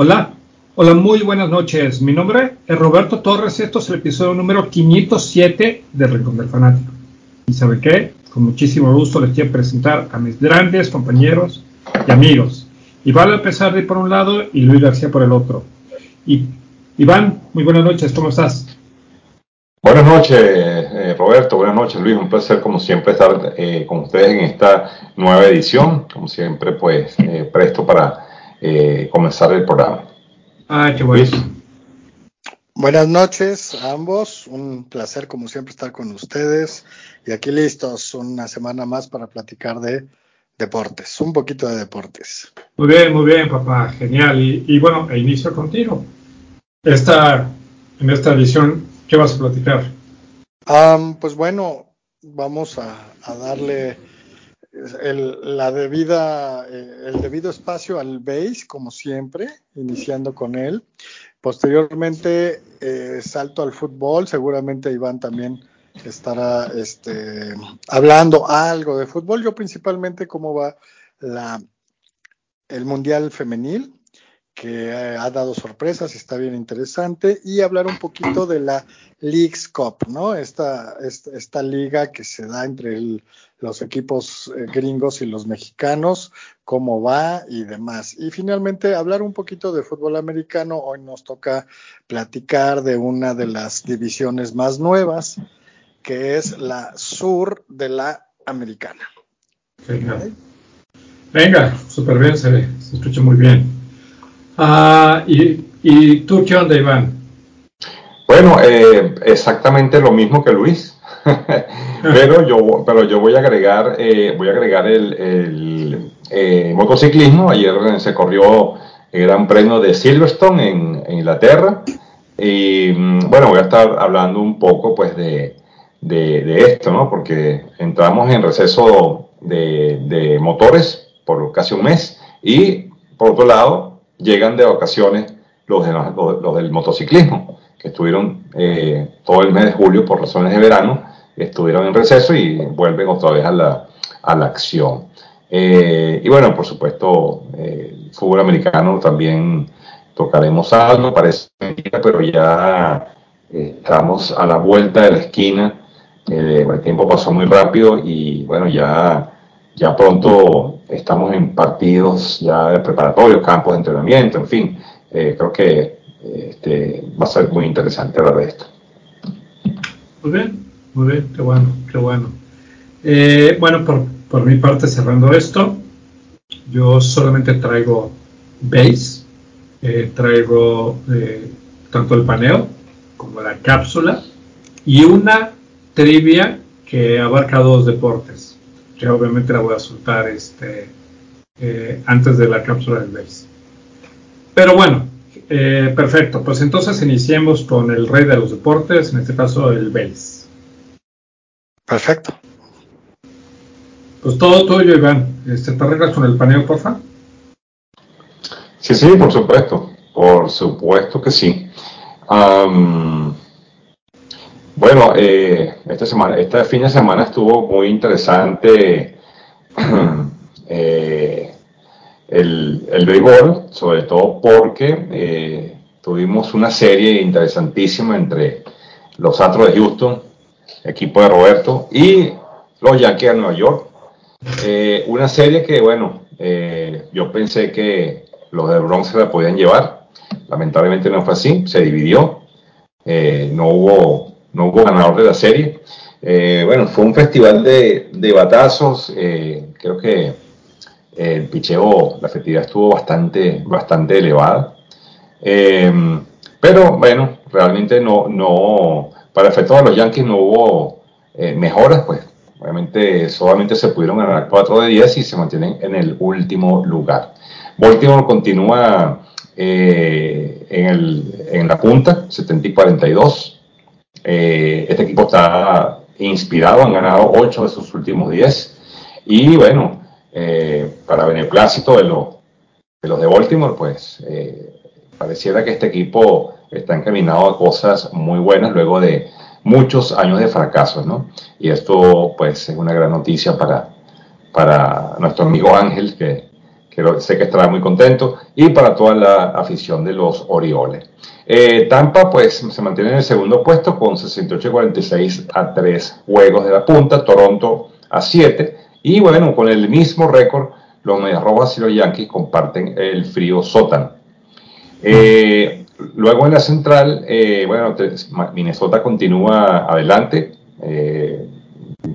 Hola, hola, muy buenas noches. Mi nombre es Roberto Torres. Esto es el episodio número 507 de Rincón del Fanático. ¿Y sabe qué? Con muchísimo gusto les quiero presentar a mis grandes compañeros y amigos. Iván de por un lado y Luis García por el otro. Y, Iván, muy buenas noches, ¿cómo estás? Buenas noches, eh, Roberto. Buenas noches, Luis. Un placer, como siempre, estar eh, con ustedes en esta nueva edición. Como siempre, pues, eh, presto para eh, comenzar el programa. Ah, qué bueno. Buenas noches a ambos, un placer como siempre estar con ustedes y aquí listos una semana más para platicar de deportes, un poquito de deportes. Muy bien, muy bien, papá, genial. Y, bueno, e inicio contigo. Esta, en esta edición, ¿qué vas a platicar? pues bueno, vamos a darle el, la debida, eh, el debido espacio al base, como siempre, iniciando con él. Posteriormente eh, salto al fútbol, seguramente Iván también estará este, hablando algo de fútbol. Yo principalmente cómo va la, el Mundial Femenil, que ha dado sorpresas y está bien interesante, y hablar un poquito de la Leagues Cup, ¿no? Esta, esta, liga que se da entre los equipos eh, gringos y los mexicanos, cómo va y demás. Y finalmente hablar un poquito de fútbol americano. Hoy nos toca platicar de una de las divisiones más nuevas, que es la sur de la americana. Venga, Venga súper bien, se, se escucha muy bien. Ah, y, ¿Y tú qué onda, Iván? Bueno, eh, exactamente lo mismo que Luis, pero yo, pero yo voy a agregar, eh, voy a agregar el, eh, motociclismo. Ayer se corrió el Gran Premio de Silverstone en, Inglaterra y mm, bueno, voy a estar hablando un poco, pues, de, de, esto, ¿no? Porque entramos en receso de, de motores por casi un mes y por otro lado llegan de vacaciones los, los, del motociclismo, que estuvieron eh, todo el mes de julio por razones de verano, estuvieron en receso y vuelven otra vez a la, a la acción. Eh, y bueno, por supuesto, eh, fútbol americano también tocaremos algo, parece mentira, pero ya estamos a la vuelta de la esquina. el tiempo pasó muy rápido y bueno, ya ya pronto estamos en partidos ya de preparatorios, campos de entrenamiento, en fin. Eh, creo que este, va a ser muy interesante hablar de esto. Muy bien, muy bien, qué bueno, qué bueno. Eh, bueno, por, por, mi parte, cerrando esto, yo solamente traigo base, eh, traigo tanto el paneo como la cápsula y una trivia que abarca dos deportes que obviamente la voy a soltar este, eh, antes de la cápsula del base. Pero bueno, eh, perfecto. Pues entonces iniciemos con el rey de los deportes, en este caso el base. Perfecto. Pues todo tuyo, Iván. Este, ¿Te arreglas con el paneo, porfa? Sí, sí, por supuesto. Por supuesto que sí. Bueno, eh, esta semana, este fin de semana estuvo muy interesante eh, el, el, béisbol, sobre todo porque eh, tuvimos una serie interesantísima entre los Astros de Houston, equipo de Roberto, y los Yankees de Nueva York. una serie que, bueno, yo pensé que los de Bronx se la podían llevar. Lamentablemente no fue así, se dividió. no hubo no hubo ganador de la serie. Eh, bueno, fue un festival de, de batazos. Eh, creo que eh, el picheo, la efectividad estuvo bastante, bastante elevada. pero bueno, realmente no, no, para efecto de los Yankees no hubo mejoras, pues obviamente solamente se pudieron ganar 4 de 10 y se mantienen en el último lugar. Baltimore continúa en, el, en la punta, 70 y 42. Eh, este equipo está inspirado, han ganado 8 de sus últimos 10. Y bueno, eh, para beneplácito de, de los de Baltimore, pues eh, pareciera que este equipo está encaminado a cosas muy buenas luego de muchos años de fracasos, ¿no? Y esto, pues, es una gran noticia para, para nuestro amigo Ángel, que, sé que estará muy contento, y para toda la afición de los Orioles. Eh, Tampa pues se mantiene en el segundo puesto con 68-46 a 3 juegos de la punta, Toronto a 7, y bueno, con el mismo récord, los Medias Rojas y los Yankees comparten el frío sótano. Eh, luego en la central, eh, bueno, Minnesota continúa adelante,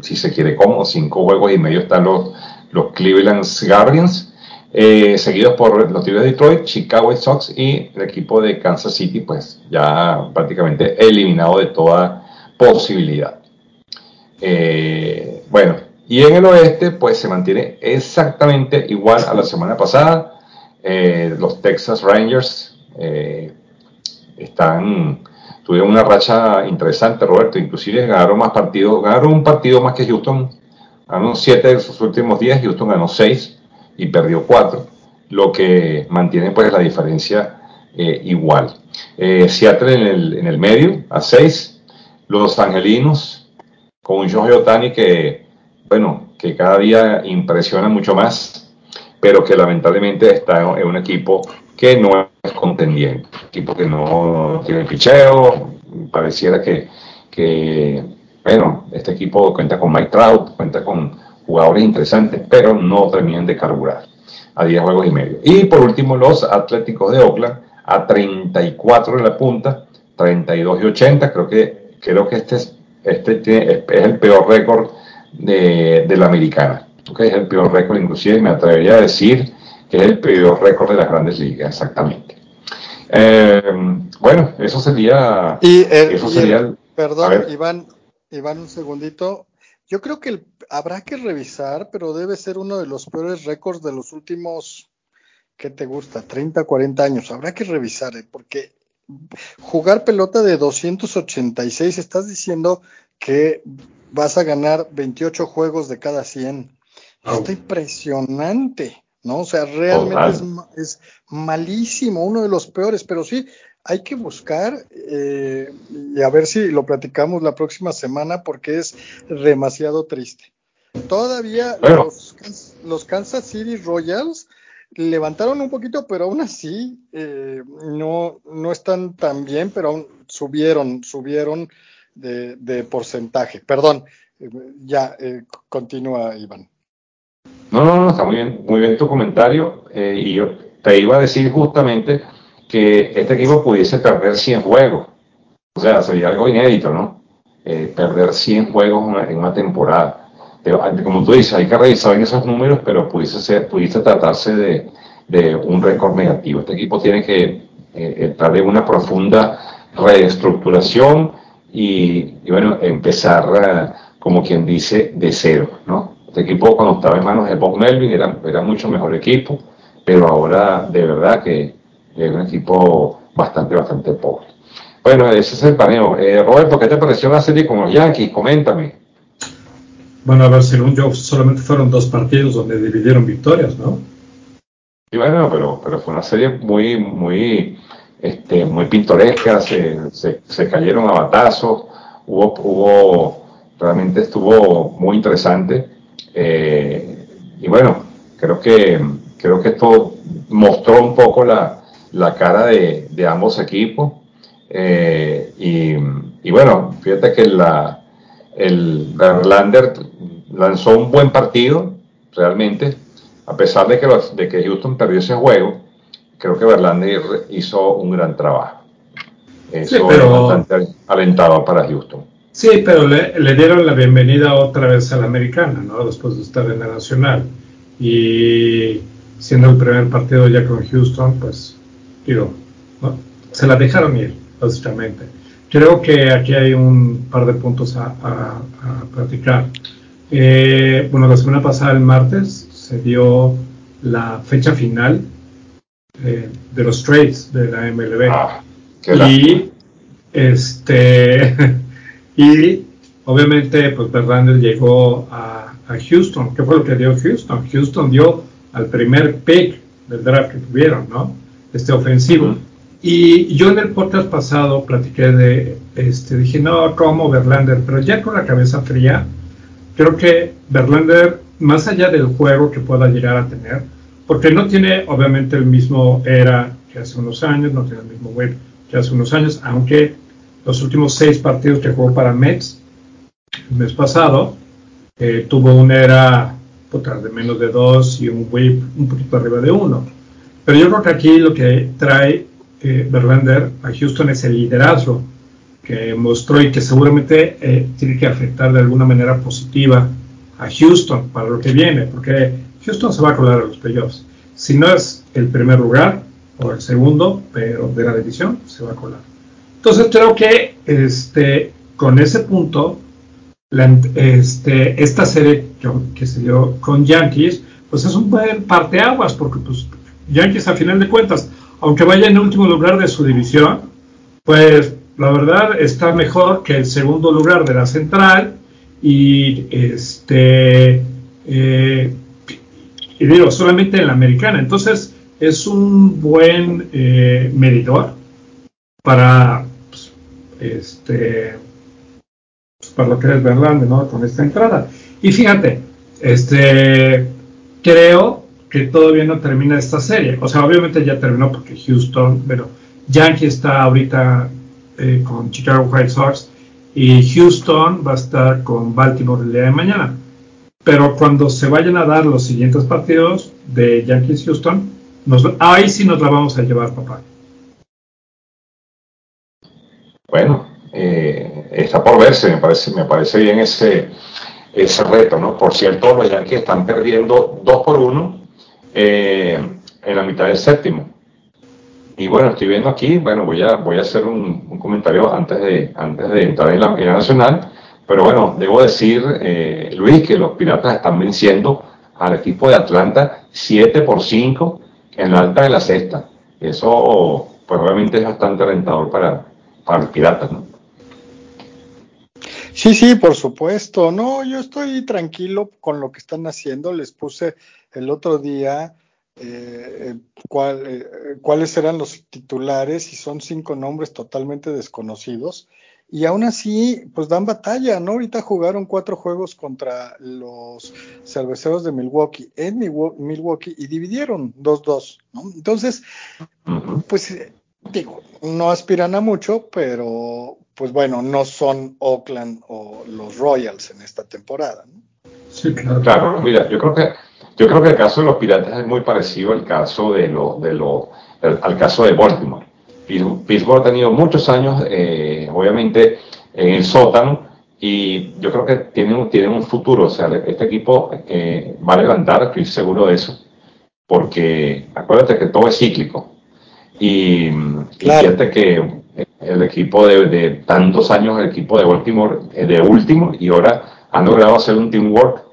si se quiere como, cinco juegos y medio están los, los Cleveland Guardians, eh, seguidos por los Tigres de Detroit, Chicago White Sox y el equipo de Kansas City, pues ya prácticamente eliminado de toda posibilidad. Eh, bueno, y en el oeste, pues se mantiene exactamente igual a la semana pasada. Eh, los Texas Rangers están, tuvieron una racha interesante, Roberto, inclusive ganaron más partidos, ganaron un partido más que Houston, ganaron siete de sus últimos días, Houston ganó seis y perdió 4, lo que mantiene pues la diferencia eh, igual. Eh, Seattle en el, en el medio, a 6. Los Angelinos con un Jorge Otani que, bueno, que cada día impresiona mucho más, pero que lamentablemente está en un equipo que no es contendiente, equipo que no tiene picheo, pareciera que, que, bueno, este equipo cuenta con Mike Trout, cuenta con jugadores interesantes, pero no terminan de carburar a 10 juegos y medio. Y por último, los Atléticos de Oakland a 34 en la punta, 32 y 80. Creo que, creo que este, es, este es el peor récord de, la americana. Okay, es el peor récord, inclusive me atrevería a decir que es el peor récord de las grandes ligas, exactamente. Eh, bueno, eso sería. Y eso sería perdón, Iván, Iván, un segundito. Yo creo que el habrá que revisar, pero debe ser uno de los peores récords de los últimos, ¿qué te gusta? 30, 40 años. Habrá que revisar, ¿eh? porque jugar pelota de 286, estás diciendo que vas a ganar 28 juegos de cada 100. Está impresionante, ¿no? O sea, realmente es, es, malísimo, uno de los peores, pero sí, hay que buscar eh, y a ver si lo platicamos la próxima semana porque es demasiado triste. Todavía los, Kansas City Royals levantaron un poquito, pero aún así eh, no, no están tan bien, pero aún subieron, subieron de, porcentaje. Perdón, eh, ya continúa Iván. No, no, no, está muy bien, muy bien tu comentario y yo te iba a decir justamente que este equipo pudiese perder 100 juegos. O sea, sería algo inédito, ¿no? Eh, perder 100 juegos en una temporada. Como tú dices, hay que revisar esos números, pero pudiese, ser, pudiese tratarse de, de un récord negativo. Este equipo tiene que eh, entrar en una profunda reestructuración y, bueno, empezar, eh, como quien dice, de cero, ¿no? Este equipo cuando estaba en manos de Bob Melvin era, era mucho mejor equipo, pero ahora de verdad que es un equipo bastante, bastante pobre. Bueno, ese es el paneo. Eh, Roberto, ¿qué te pareció la serie con los Yankees? Coméntame. Bueno, a ver, según yo, solamente fueron dos partidos donde dividieron victorias, ¿no? Sí, bueno, pero, pero fue una serie muy, muy, este, muy pintoresca, se, se, cayeron a batazos, hubo, hubo, realmente estuvo muy interesante. Eh, y bueno, creo que, creo que esto mostró un poco la, la cara de, ambos equipos. Eh, y, bueno, fíjate que la, el Verlander lanzó un buen partido, realmente, a pesar de que, de que Houston perdió ese juego, creo que Verlander hizo un gran trabajo. Eso es bastante alentado para Houston. Sí, pero le, le, dieron la bienvenida otra vez a la americana, ¿no? Después de estar en la nacional. Y siendo el primer partido ya con Houston, pues digo, ¿no? se la dejaron ir, básicamente. Creo que aquí hay un par de puntos a, a, platicar. Eh, bueno, la semana pasada, el martes, se dio la fecha final eh, de los trades de la MLB. Ah, y este y obviamente pues Verlander llegó a, a, Houston. ¿Qué fue lo que dio Houston? Houston dio al primer pick del draft que tuvieron, ¿no? Este ofensivo. Y yo en el podcast pasado platiqué de, este, dije, no, como Verlander, pero ya con la cabeza fría, creo que Verlander, más allá del juego que pueda llegar a tener, porque no tiene obviamente el mismo era que hace unos años, no tiene el mismo web que hace unos años, aunque los últimos seis partidos que jugó para Mets el mes pasado eh, tuvo una era de menos de dos y un whip un poquito arriba de uno. Pero yo creo que aquí lo que trae eh, Verlander a Houston es el liderazgo que mostró y que seguramente eh, tiene que afectar de alguna manera positiva a Houston para lo que viene, porque Houston se va a colar a los playoffs. Si no es el primer lugar o el segundo, pero de la división, se va a colar. Entonces creo que este, con ese punto, este, esta serie que se dio con Yankees, pues es un buen parteaguas, porque pues Yankees a final de cuentas, aunque vaya en último lugar de su división, pues la verdad está mejor que el segundo lugar de la central y este eh, y digo solamente en la americana entonces es un buen eh, medidor para pues, este pues, para lo que es Verlander ¿no? con esta entrada y fíjate este creo que todavía no termina esta serie o sea obviamente ya terminó porque Houston pero Yankee está ahorita eh, con Chicago White Sox y Houston va a estar con Baltimore el día de mañana. Pero cuando se vayan a dar los siguientes partidos de Yankees Houston, nos, ahí sí nos la vamos a llevar, papá. Bueno, eh, está por verse, me parece, me parece bien ese, ese reto, ¿no? Por cierto, los Yankees están perdiendo 2 por 1 eh, en la mitad del séptimo. Y bueno, estoy viendo aquí, bueno, voy a, voy a hacer un, comentario antes de, antes de entrar en la, nacional, pero bueno, debo decir, eh, Luis, que los Piratas están venciendo al equipo de Atlanta 7 por 5 en la alta de la sexta. Eso, pues obviamente es bastante rentador para, para los Piratas, ¿no? Sí, sí, por supuesto. No, yo estoy tranquilo con lo que están haciendo. Les puse el otro día eh, cuál, eh, cuáles eran los titulares y son cinco nombres totalmente desconocidos. Y aún así, pues dan batalla, ¿no? Ahorita jugaron cuatro juegos contra los cerveceros de Milwaukee en Milwaukee y dividieron 2-2, ¿no? Entonces, pues digo, no aspiran a mucho, pero pues bueno, no son Oakland o los Royals en esta temporada, ¿no? Sí, claro. Claro, mira, yo creo que yo creo que el caso de los piratas es muy parecido al caso de lo, de lo, al caso de Baltimore. Pittsburgh ha tenido muchos años, eh, obviamente, en el sótano y yo creo que tienen, tienen un futuro. O sea, este equipo eh, va a levantar, estoy seguro de eso, porque acuérdate que todo es cíclico. Y, fíjate que el equipo de, de, tantos años, el equipo de Baltimore, es de último y ahora han logrado hacer un teamwork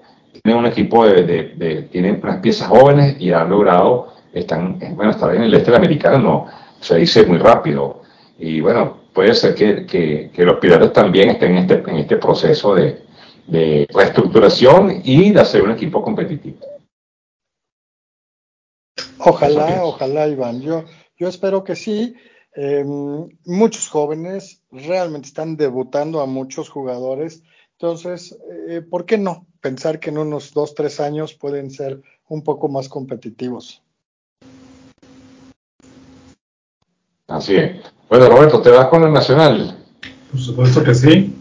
tienen un equipo de, tienen unas piezas jóvenes y han logrado, están, bueno, estar en el este americano se dice muy rápido. Y bueno, puede ser que, los piratas también estén en este, en este proceso de, reestructuración y de hacer un equipo competitivo. Ojalá, ojalá, Iván. Yo, yo espero que sí. Em, muchos jóvenes realmente están debutando a muchos jugadores. Entonces, eh, ¿por qué no? Pensar que en unos dos, tres años pueden ser un poco más competitivos. Así es. Bueno, Roberto, ¿te vas con el Nacional? Por supuesto que sí.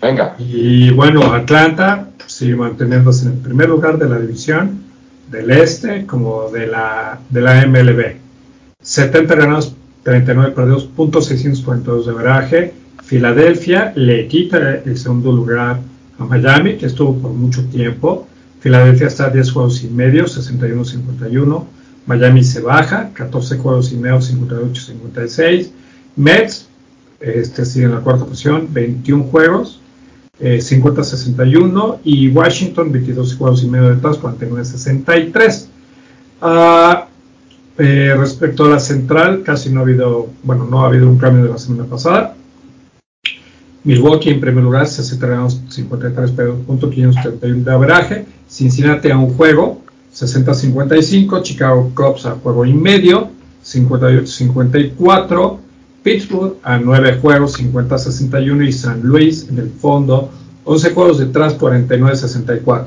Venga. Y bueno, Atlanta sigue manteniéndose en el primer lugar de la división del este como de la, de la MLB. 70 ganados, 39 perdidos, puntos 642 de veraje. Filadelfia le quita el segundo lugar Miami, que estuvo por mucho tiempo. Filadelfia está a 10 juegos y medio, 61-51. Miami se baja, 14 juegos y medio, 58-56. Mets este, sigue en la cuarta posición, 21 juegos, 50-61. Eh, y Washington, 22 juegos y medio detrás, 49-63. Ah, eh, respecto a la central, casi no ha habido, bueno, no ha habido un cambio de la semana pasada. Milwaukee en primer lugar, 53.531 de average. Cincinnati a un juego, 60-55. Chicago Cubs a juego y medio, 58-54. Pittsburgh a 9 juegos, 50-61. Y San Luis en el fondo, 11 juegos detrás, 49-64.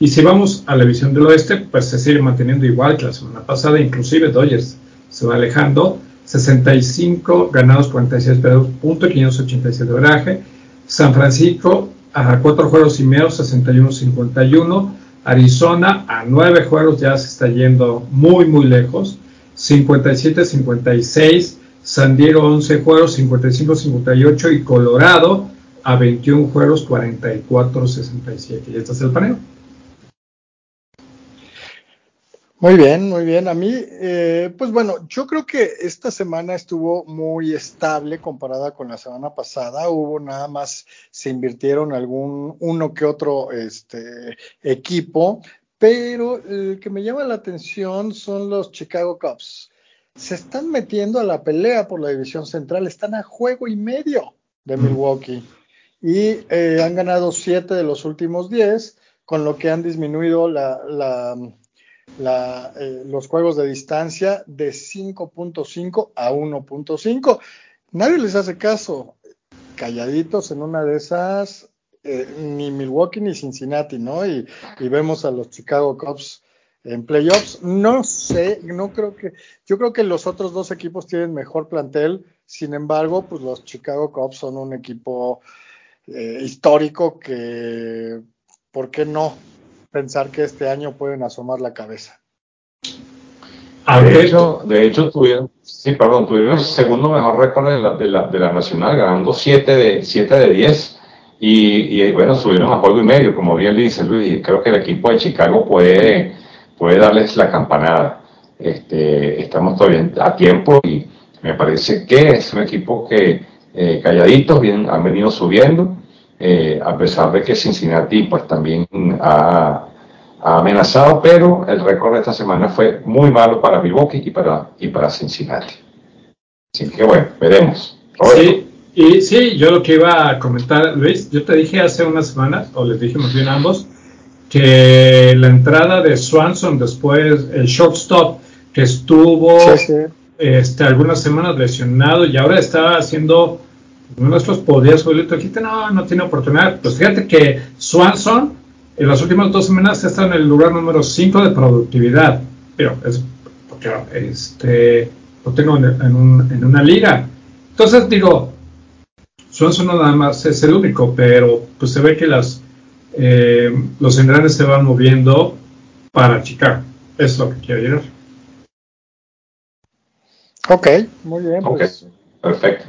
Y si vamos a la división del oeste, pues se sigue manteniendo igual que la semana pasada, inclusive Dodgers se va alejando, 65 ganados, 46 perdidos, punto 587 de veraje. San Francisco a 4 juegos y medio, 61-51. Arizona a 9 juegos ya se está yendo muy, muy lejos, 57-56. San Diego 11 juegos, 55-58 y Colorado a 21 juegos, 44-67. Y este es el paneo. Muy bien, muy bien. A mí, eh, pues bueno, yo creo que esta semana estuvo muy estable comparada con la semana pasada. Hubo nada más, se invirtieron algún uno que otro este, equipo, pero el que me llama la atención son los Chicago Cubs. Se están metiendo a la pelea por la división central, están a juego y medio de Milwaukee y eh, han ganado siete de los últimos diez, con lo que han disminuido la, la la, eh, los juegos de distancia de 5.5 a 1.5. Nadie les hace caso. Calladitos en una de esas, eh, ni Milwaukee ni Cincinnati, ¿no? Y, y, vemos a los Chicago Cubs en playoffs. No sé, no creo que, yo creo que los otros dos equipos tienen mejor plantel. Sin embargo, pues los Chicago Cubs son un equipo eh, histórico que, ¿por qué no? Pensar que este año pueden asomar la cabeza. De hecho, de hecho tuvieron, sí, perdón, tuvieron el segundo mejor récord de la, de la, de la Nacional, ganando 7 de, 7 de 10. Y, y, bueno, subieron a juego y medio, como bien dice Luis. Creo que el equipo de Chicago puede, puede darles la campanada. Este, estamos todavía a tiempo y me parece que es un equipo que eh, calladitos bien, han venido subiendo eh, a pesar de que Cincinnati pues también ha, amenazado, pero el récord de esta semana fue muy malo para Milwaukee y para, y para Cincinnati. Así que bueno, veremos. Sí, y sí, yo lo que iba a comentar, Luis, yo te dije hace unas semanas, o les dije más bien a ambos, que la entrada de Swanson después, el shortstop, que estuvo Este, algunas semanas lesionado y ahora está haciendo nuestros podías solito dijiste, no, no tiene oportunidad. Pues fíjate que Swanson en las últimas dos semanas está en el lugar número 5 de productividad. Pero es porque este, lo tengo en, en, una liga. Entonces digo, Swanson no nada más es el único, pero pues se ve que las eh, los engranes se van moviendo para Chicago. Es lo que quiero llegar. Ok, muy bien. Pues. perfecto.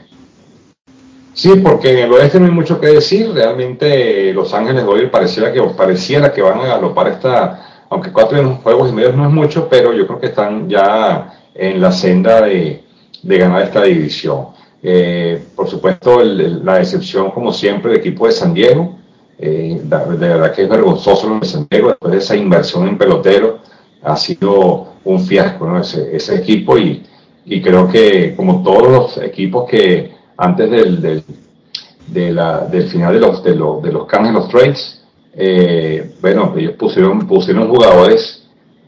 Sí, porque en el oeste no hay mucho que decir. Realmente Los Ángeles hoy pareciera que, pareciera que van a galopar esta, aunque cuatro juegos y medio no es mucho, pero yo creo que están ya en la senda de, ganar esta división. Eh, por supuesto, la decepción, como siempre, del equipo de San Diego. Eh, de, verdad que es vergonzoso lo de San Diego, después de esa inversión en pelotero, ha sido un fiasco ¿no? ese, ese equipo y, y creo que como todos los equipos que antes del, del, de la, del final de los, de los, de los los trades, eh, bueno, ellos pusieron, pusieron jugadores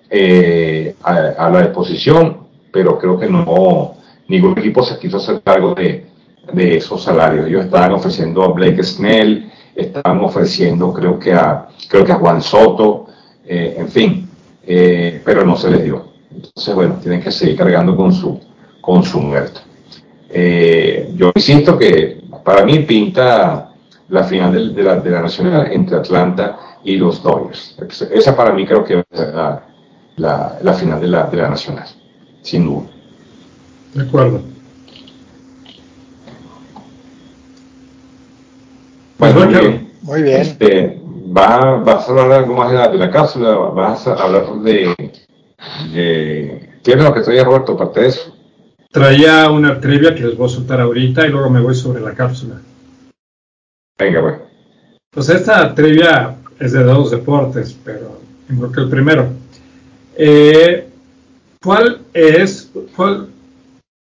eh, a, la disposición, pero creo que no, ningún equipo se quiso hacer cargo de, de esos salarios. Ellos estaban ofreciendo a Blake Snell, estaban ofreciendo creo que a, creo que a Juan Soto, eh, en fin, pero no se les dio. Entonces, bueno, tienen que seguir cargando con su, con su muerto. Eh, yo insisto que para mí pinta la final de, la, de la Nacional entre Atlanta y los Dodgers. Esa para mí creo que va a ser la, la, final de la, de la Nacional, sin duda. De acuerdo. Bueno, muy bien. Muy bien. Este, ¿vas, a hablar algo más de la, de la cápsula? ¿Vas a hablar de, de... ¿Qué es lo que estoy Roberto, aparte de eso? Traía una trivia que les voy a soltar ahorita y luego me voy sobre la cápsula. Venga, bueno. Pues esta trivia es de dos deportes, pero creo que el primero. Eh, ¿Cuál es cuál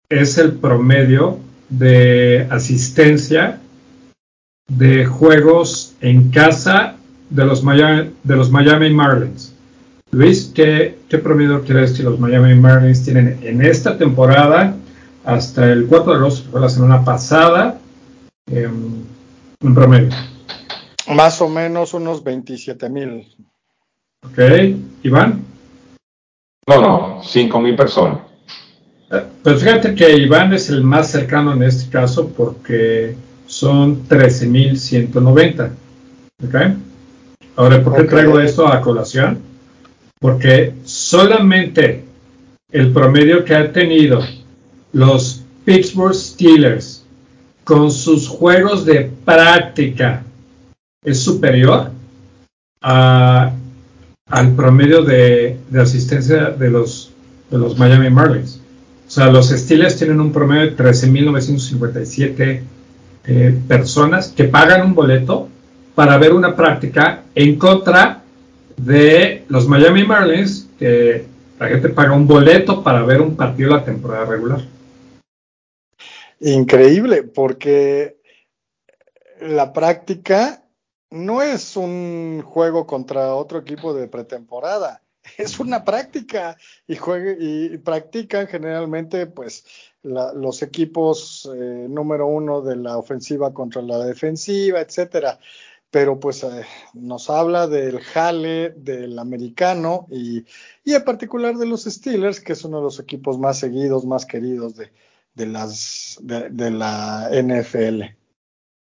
es el promedio de asistencia de juegos en casa de los Miami, de los Miami Marlins? Luis, ¿qué, qué promedio crees que los Miami Marlins tienen en esta temporada hasta el 4 de agosto, que fue la semana pasada, em, en promedio. Más o menos unos 27 mil. Ok, Iván. No, no, 5.000 personas. Eh, pues fíjate que Iván es el más cercano en este caso porque son 13.190. ¿Ok? Ahora, ¿por qué traigo esto a colación? Porque solamente el promedio que han tenido los Pittsburgh Steelers con sus juegos de práctica es superior al promedio de, asistencia de los, de los Miami Marlins. O sea, los Steelers tienen un promedio de 13.957 eh, personas que pagan un boleto para ver una práctica en contra de los Miami Marlins, que la gente paga un boleto para ver un partido la temporada regular. Increíble, porque la práctica no es un juego contra otro equipo de pretemporada, es una práctica y, y practican generalmente pues los equipos eh, número uno de la ofensiva contra la defensiva, etcétera pero pues eh, nos habla del jale del americano y, en particular de los Steelers, que es uno de los equipos más seguidos, más queridos de, de las, de, la NFL.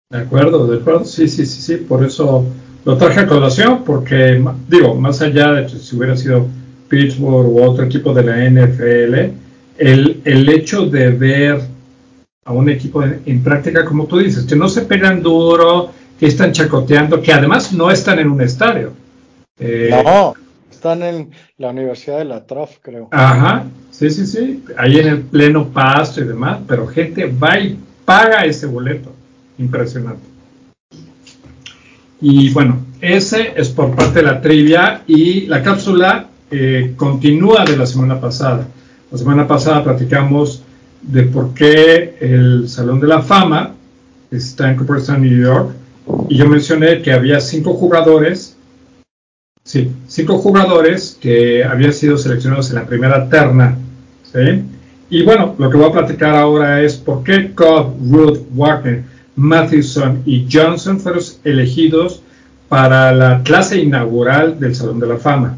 De acuerdo, de acuerdo, sí, sí, sí, sí, por eso lo traje a colación, porque digo, más allá de si hubiera sido Pittsburgh u otro equipo de la NFL, el, el hecho de ver a un equipo en, en práctica, como tú dices, que no se pegan duro, que están chacoteando, que además no están en un estadio. Eh, no, están en la Universidad de la Trof, creo. Ajá, sí, sí, sí, ahí en el pleno pasto y demás, pero gente va y paga ese boleto. Impresionante. Y bueno, ese es por parte de la trivia y la cápsula eh, continúa de la semana pasada. La semana pasada platicamos de por qué el Salón de la Fama está en Cooperstown, New York, y yo mencioné que había cinco jugadores, sí, cinco jugadores que habían sido seleccionados en la primera terna, ¿sí? Y bueno, lo que voy a platicar ahora es por qué Cobb, Ruth, Wagner, Mathewson y Johnson fueron elegidos para la clase inaugural del Salón de la Fama.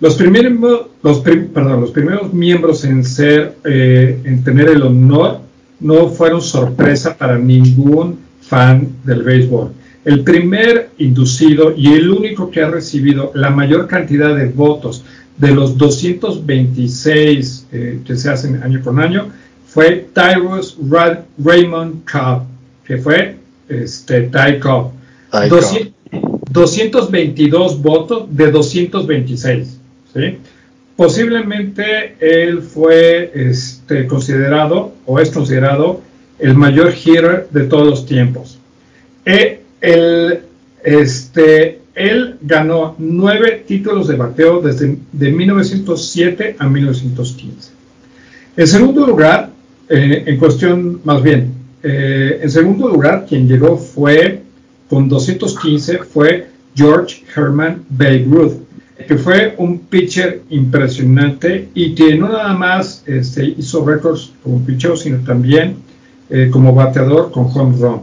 Los primeros, los, perdón, los primeros miembros en ser, eh, en tener el honor, no fueron sorpresa para ningún fan del béisbol. El primer inducido y el único que ha recibido la mayor cantidad de votos de los 226 eh, que se hacen año con año fue Tyrus Raymond Cobb, que fue este, Ty Cobb. 222 votos de 226. Posiblemente él fue este, considerado o es considerado el mayor hitter de todos los tiempos. E, este, él ganó nueve títulos de bateo desde de 1907 a 1915. En segundo lugar, eh, en cuestión más bien, eh, en segundo lugar, quien llegó fue con 215 fue George Herman Babe Ruth, que fue un pitcher impresionante y que no nada más este, hizo récords como pitcher, sino también eh, como bateador con home run.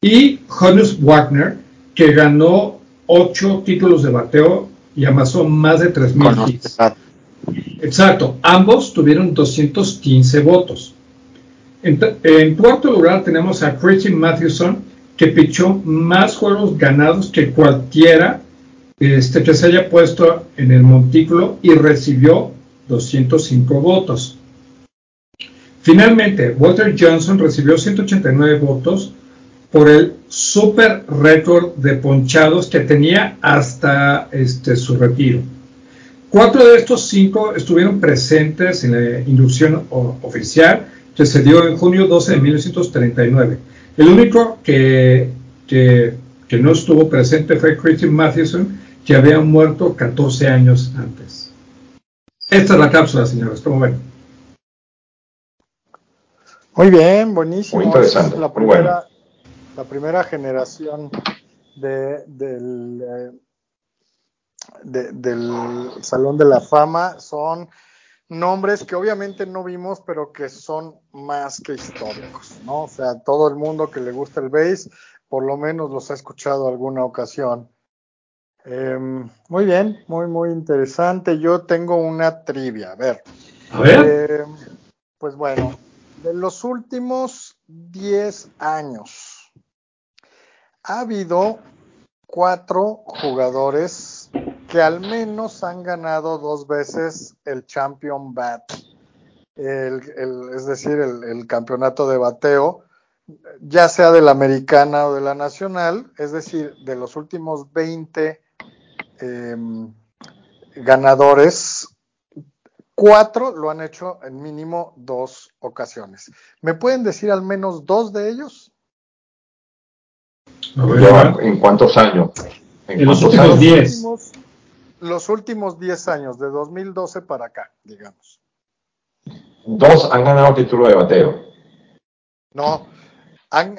Y Honus Wagner, que ganó ocho títulos de bateo y amasó más de 3.000 hits. Exacto, ambos tuvieron 215 votos. En, cuarto lugar tenemos a Christian Mathewson, que pichó más juegos ganados que cualquiera este, que se haya puesto en el montículo y recibió 205 votos. Finalmente, Walter Johnson recibió 189 votos por el super récord de ponchados que tenía hasta este, su retiro. Cuatro de estos cinco estuvieron presentes en la inducción oficial que se dio en junio 12 de 1939. El único que, que, no estuvo presente fue Christian Matheson, que había muerto 14 años antes. Esta es la cápsula, señores. ¿Cómo ven? Muy bien, buenísimo. Muy interesante. la, primera, la primera generación de, del, eh, del Salón de la Fama son nombres que obviamente no vimos, pero que son más que históricos, ¿no? O sea, todo el mundo que le gusta el bass, por lo menos los ha escuchado alguna ocasión. Em, muy bien, muy, muy interesante. Yo tengo una trivia. A ver. A ver. Em, pues bueno, de los últimos 10 años, ha habido cuatro jugadores que al menos han ganado dos veces el Champion Bat, es decir, el, campeonato de bateo, ya sea de la americana o de la nacional, es decir, de los últimos 20 em, ganadores, cuatro lo han hecho en mínimo dos ocasiones. ¿Me pueden decir al menos dos de ellos? ¿En cuántos años? En, los últimos 10. Los últimos 10 años, de 2012 para acá, digamos. Dos han ganado título de bateo. No, han,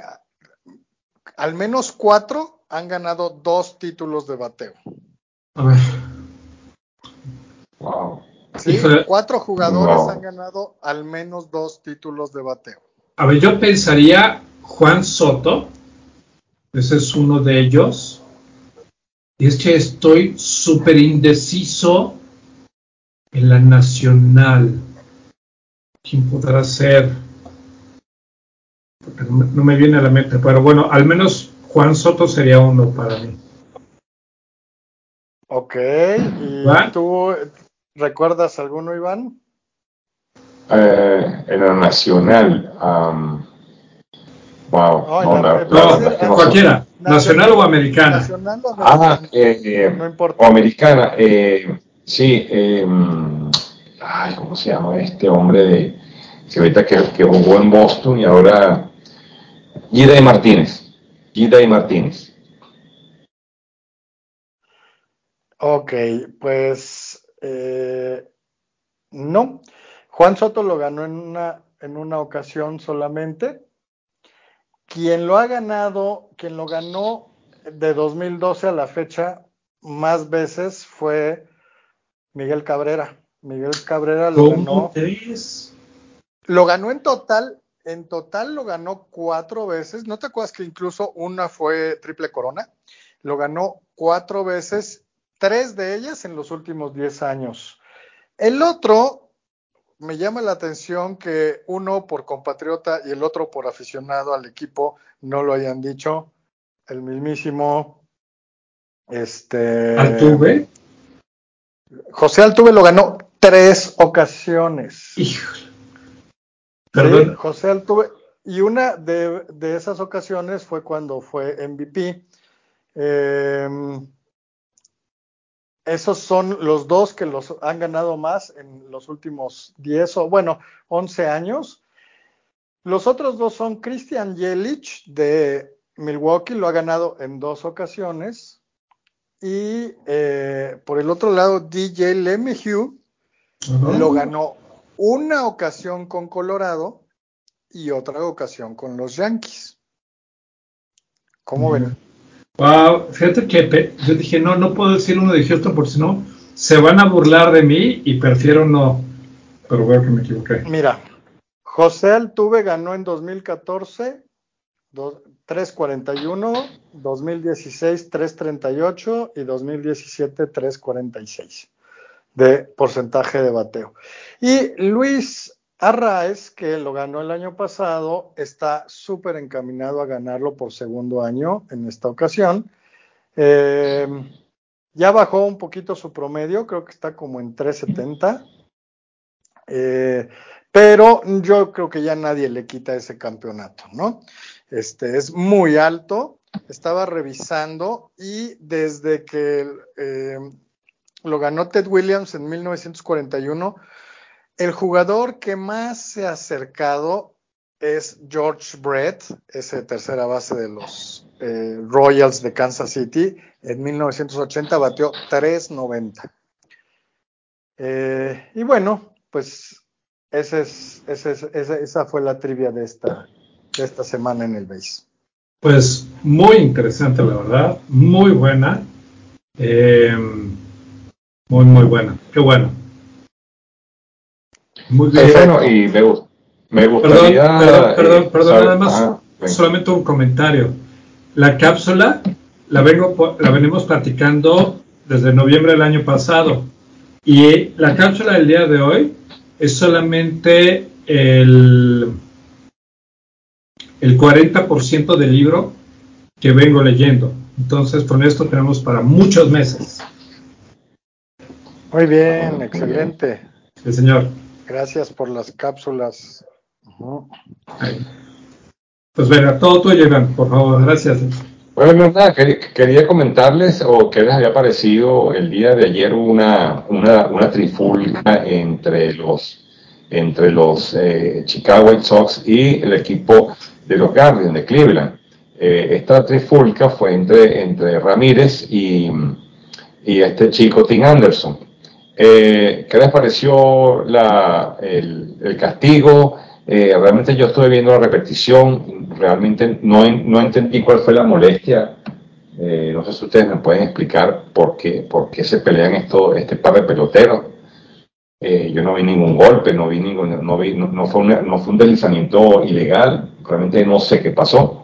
al menos cuatro han ganado dos títulos de bateo. A ver. Wow. Sí, cuatro jugadores han ganado al menos dos títulos de bateo. A ver, yo pensaría Juan Soto, ese es uno de ellos. Y es que estoy súper indeciso en la nacional. ¿Quién podrá ser? no, me viene a la mente, pero bueno, al menos Juan Soto sería uno para mí. Ok, ¿y tú recuerdas alguno, Iván? Eh, en la nacional. wow, no, cualquiera, nacional, o americana. Nacional o americana. Ah, eh, no importa. O americana, eh, sí. Em, ay, ¿cómo se llama este hombre de que ahorita que, que jugó en Boston y ahora Gida y Martínez. Gida y Martínez. Ok, pues eh, no. Juan Soto lo ganó en una, en una ocasión solamente. Quien lo ha ganado, quien lo ganó de 2012 a la fecha más veces fue Miguel Cabrera. Miguel Cabrera lo ganó. Lo ganó en total en total lo ganó cuatro veces. ¿No te acuerdas que incluso una fue triple corona? Lo ganó cuatro veces, tres de ellas en los últimos diez años. El otro, me llama la atención que uno por compatriota y el otro por aficionado al equipo no lo hayan dicho. El mismísimo. Este. Altuve. José Altuve lo ganó tres ocasiones. Híjole. Sí, José Altuve. Y una de, esas ocasiones fue cuando fue MVP. Em, esos son los dos que los han ganado más en los últimos 10 o, bueno, 11 años. Los otros dos son Christian Yelich de Milwaukee, lo ha ganado en dos ocasiones. Y eh, por el otro lado, DJ LeMahieu lo ganó una ocasión con Colorado y otra ocasión con los Yankees. ¿Cómo ven? Wow, fíjate que yo dije, no, no puedo decir uno de Houston porque si no se van a burlar de mí y prefiero no. Pero veo que me equivoqué. Mira, José Altuve ganó en 2014 341, 2016 338 y 2017 346 de porcentaje de bateo. Y Luis Arraez, que lo ganó el año pasado, está súper encaminado a ganarlo por segundo año en esta ocasión. Eh, ya bajó un poquito su promedio, creo que está como en 370. Eh, pero yo creo que ya nadie le quita ese campeonato, ¿no? Este es muy alto. Estaba revisando y desde que eh, lo ganó Ted Williams en 1941. El jugador que más se ha acercado es George Brett, ese tercera base de los eh, Royals de Kansas City. En 1980 batió 3.90. Eh, y bueno, pues ese es, esa fue la trivia de esta, de esta semana en el base. Pues muy interesante, la verdad, muy buena. Eh, muy, muy buena. Qué bueno. Muy bien. bueno, y me, me gustaría. Perdón, perdón, perdón, nada más. solamente un comentario. La cápsula la, vengo, la venimos platicando desde noviembre del año pasado. Y la cápsula del día de hoy es solamente el, el 40% del libro que vengo leyendo. Entonces, con esto tenemos para muchos meses. Muy bien, excelente. Sí, señor. Gracias por las cápsulas. Pues venga, todo tuyo, Iván, por favor, gracias. Bueno, nada, quería comentarles o que les había parecido el día de ayer una, una, una trifulca entre los, entre los eh, Chicago White Sox y el equipo de los Guardians de Cleveland. Eh, esta trifulca fue entre, entre Ramírez y, y este chico Tim Anderson. Eh, ¿Qué les pareció el, castigo? Eh, realmente yo estuve viendo la repetición, realmente no, no entendí cuál fue la molestia. Eh, no sé si ustedes me pueden explicar por qué, por qué se pelean esto, este par de peloteros. Eh, yo no vi ningún golpe, no vi ningún, no, vi, no, fue no fue un deslizamiento ilegal, realmente no sé qué pasó.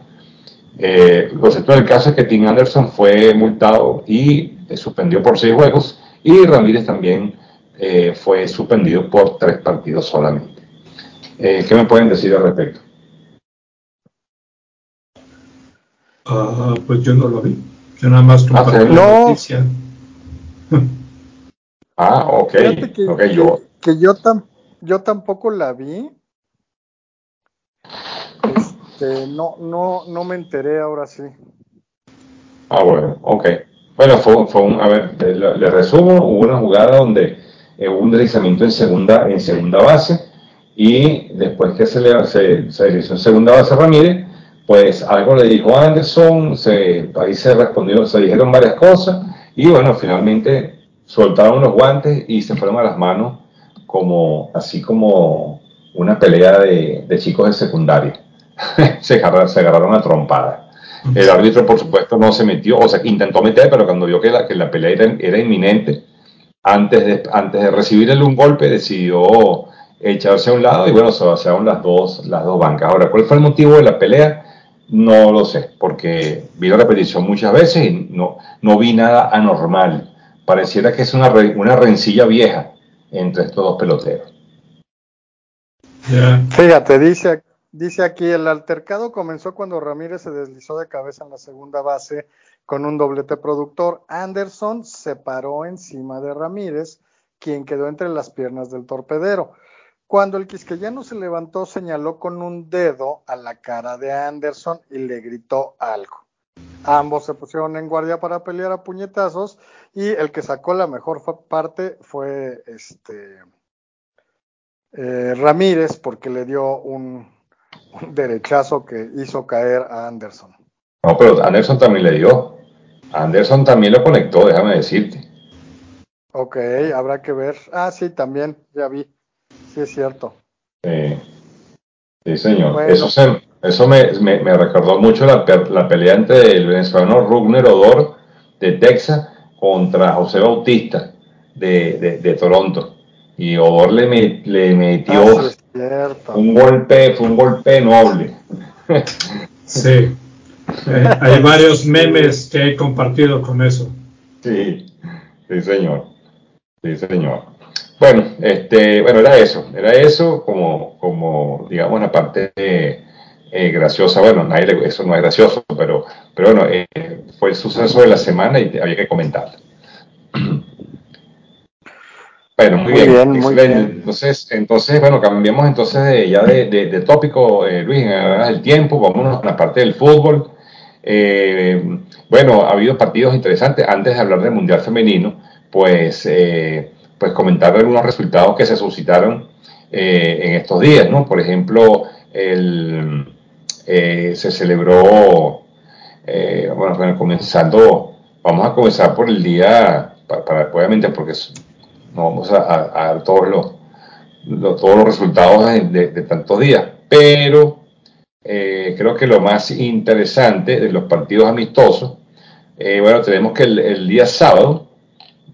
Eh, lo cierto del caso es que Tim Anderson fue multado y suspendió por seis juegos y Ramírez también eh, fue suspendido por tres partidos solamente. Eh, ¿Qué me pueden decir al respecto? Uh, pues yo no lo vi. Yo nada más compartí ah, la noticia. ah, ok. Que, okay yo, que yo, tam, yo tampoco la vi. Este, no, no, no me enteré ahora sí. Ah, bueno, ok. Bueno, fue, fue a ver, le, resumo, hubo una jugada donde eh, hubo un deslizamiento en segunda, en segunda base y después que se le se, deslizó en segunda base Ramírez, pues algo le dijo Anderson, se, ahí se respondió, se dijeron varias cosas y bueno, finalmente soltaron los guantes y se fueron a las manos como, así como una pelea de, de chicos de secundaria. se, agarraron, se agarraron a trompadas. El árbitro, por supuesto, no se metió, o sea, intentó meter, pero cuando vio que la, que la pelea era, inminente, antes de, antes de recibirle un golpe, decidió echarse a un lado y bueno, se vaciaron las dos, las dos bancas. Ahora, ¿cuál fue el motivo de la pelea? No lo sé, porque vi la repetición muchas veces y no, no vi nada anormal. Pareciera que es una, una rencilla vieja entre estos dos peloteros. Fíjate, dice Dice aquí, el altercado comenzó cuando Ramírez se deslizó de cabeza en la segunda base con un doblete productor. Anderson se paró encima de Ramírez, quien quedó entre las piernas del torpedero. Cuando el quisqueyano se levantó, señaló con un dedo a la cara de Anderson y le gritó algo. Ambos se pusieron en guardia para pelear a puñetazos y el que sacó la mejor parte fue este eh, Ramírez porque le dio un, un derechazo que hizo caer a Anderson. No, pero Anderson también le dio. Anderson también lo conectó, déjame decirte. Ok, habrá que ver. Ah, sí, también, ya vi. Sí, es cierto. Sí, sí señor. Eso, eso me, me, recordó mucho la, la, pelea entre el venezolano Rugner Odor de Texas contra José Bautista de, de Toronto y Odor le, le metió ah, un golpe, fue un golpe noble. sí, eh, hay varios memes que he compartido con eso. Sí, sí señor, sí señor. Bueno, este, bueno, era eso, era eso como, como digamos, la parte eh, graciosa, bueno, nadie, eso no es gracioso, pero, pero bueno, eh, fue el suceso de la semana y había que comentarlo. Bueno, muy, bien, muy bien. Entonces, entonces, bueno, cambiamos entonces de, ya de, de, tópico, eh, Luis, en el tiempo, vámonos a la parte del fútbol. Eh, bueno, ha habido partidos interesantes. Antes de hablar del Mundial Femenino, pues, eh, pues comentar algunos resultados que se suscitaron en estos días, ¿no? Por ejemplo, el, se celebró, bueno, comenzando, vamos a comenzar por el día, para, para obviamente, porque no vamos a, dar todos los, todos los resultados de, tantos días, pero eh, creo que lo más interesante de los partidos amistosos, eh, bueno, tenemos que el, día sábado,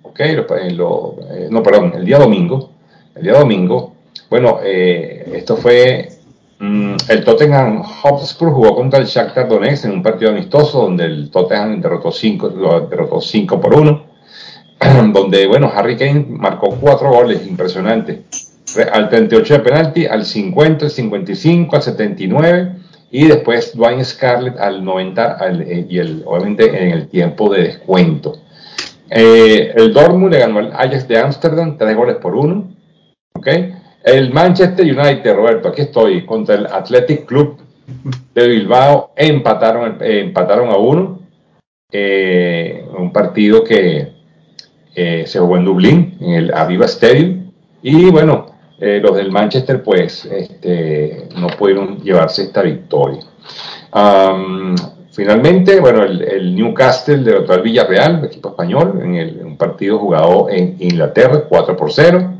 ok, eh, no, perdón, el día domingo, el día domingo, bueno, esto fue Mm, el Tottenham Hotspur jugó contra el Shakhtar Donetsk en un partido amistoso donde el Tottenham derrotó 5 derrotó cinco por 1, donde, bueno, Harry Kane marcó cuatro goles, impresionante. Al 38 de penalti, al 50, al 55, al 79 y después Dwayne Scarlett al 90 eh, y el, obviamente en el tiempo de descuento. Eh, el Dortmund le ganó al Ajax de Ámsterdam, tres goles por uno. ¿okay? El Manchester United, Roberto, aquí estoy, contra el Athletic Club de Bilbao, empataron, eh, empataron a uno. un partido que se jugó en Dublín, en el Aviva Stadium. Y bueno, los del Manchester pues este, no pudieron llevarse esta victoria. Finalmente, bueno, el, Newcastle derrotó al Villarreal, equipo español, en, un partido jugado en Inglaterra, 4 por 0.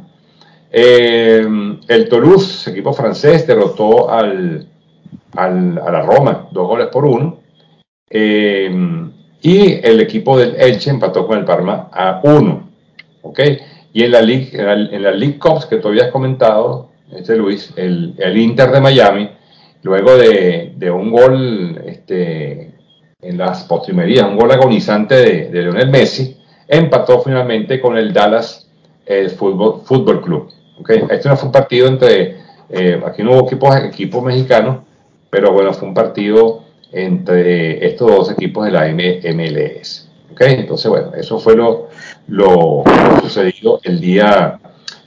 Eh, el Toulouse, equipo francés, derrotó al, a la Roma, dos goles por uno. Eh, y el equipo del Elche empató con el Parma a 1. ¿ok? Y en la League, en la, League Cups que tú habías comentado, este Luis, el, el Inter de Miami luego de, un gol este, en las postrimerías, un gol agonizante de, de Lionel Messi, empató finalmente con el Dallas eh, Fútbol, Club. ¿okay? Este no fue un partido entre, eh, aquí no hubo equipos, equipos mexicanos, pero bueno, fue un partido entre estos dos equipos de la MLS. ¿okay? Entonces, bueno, eso fue lo, lo, sucedido el día,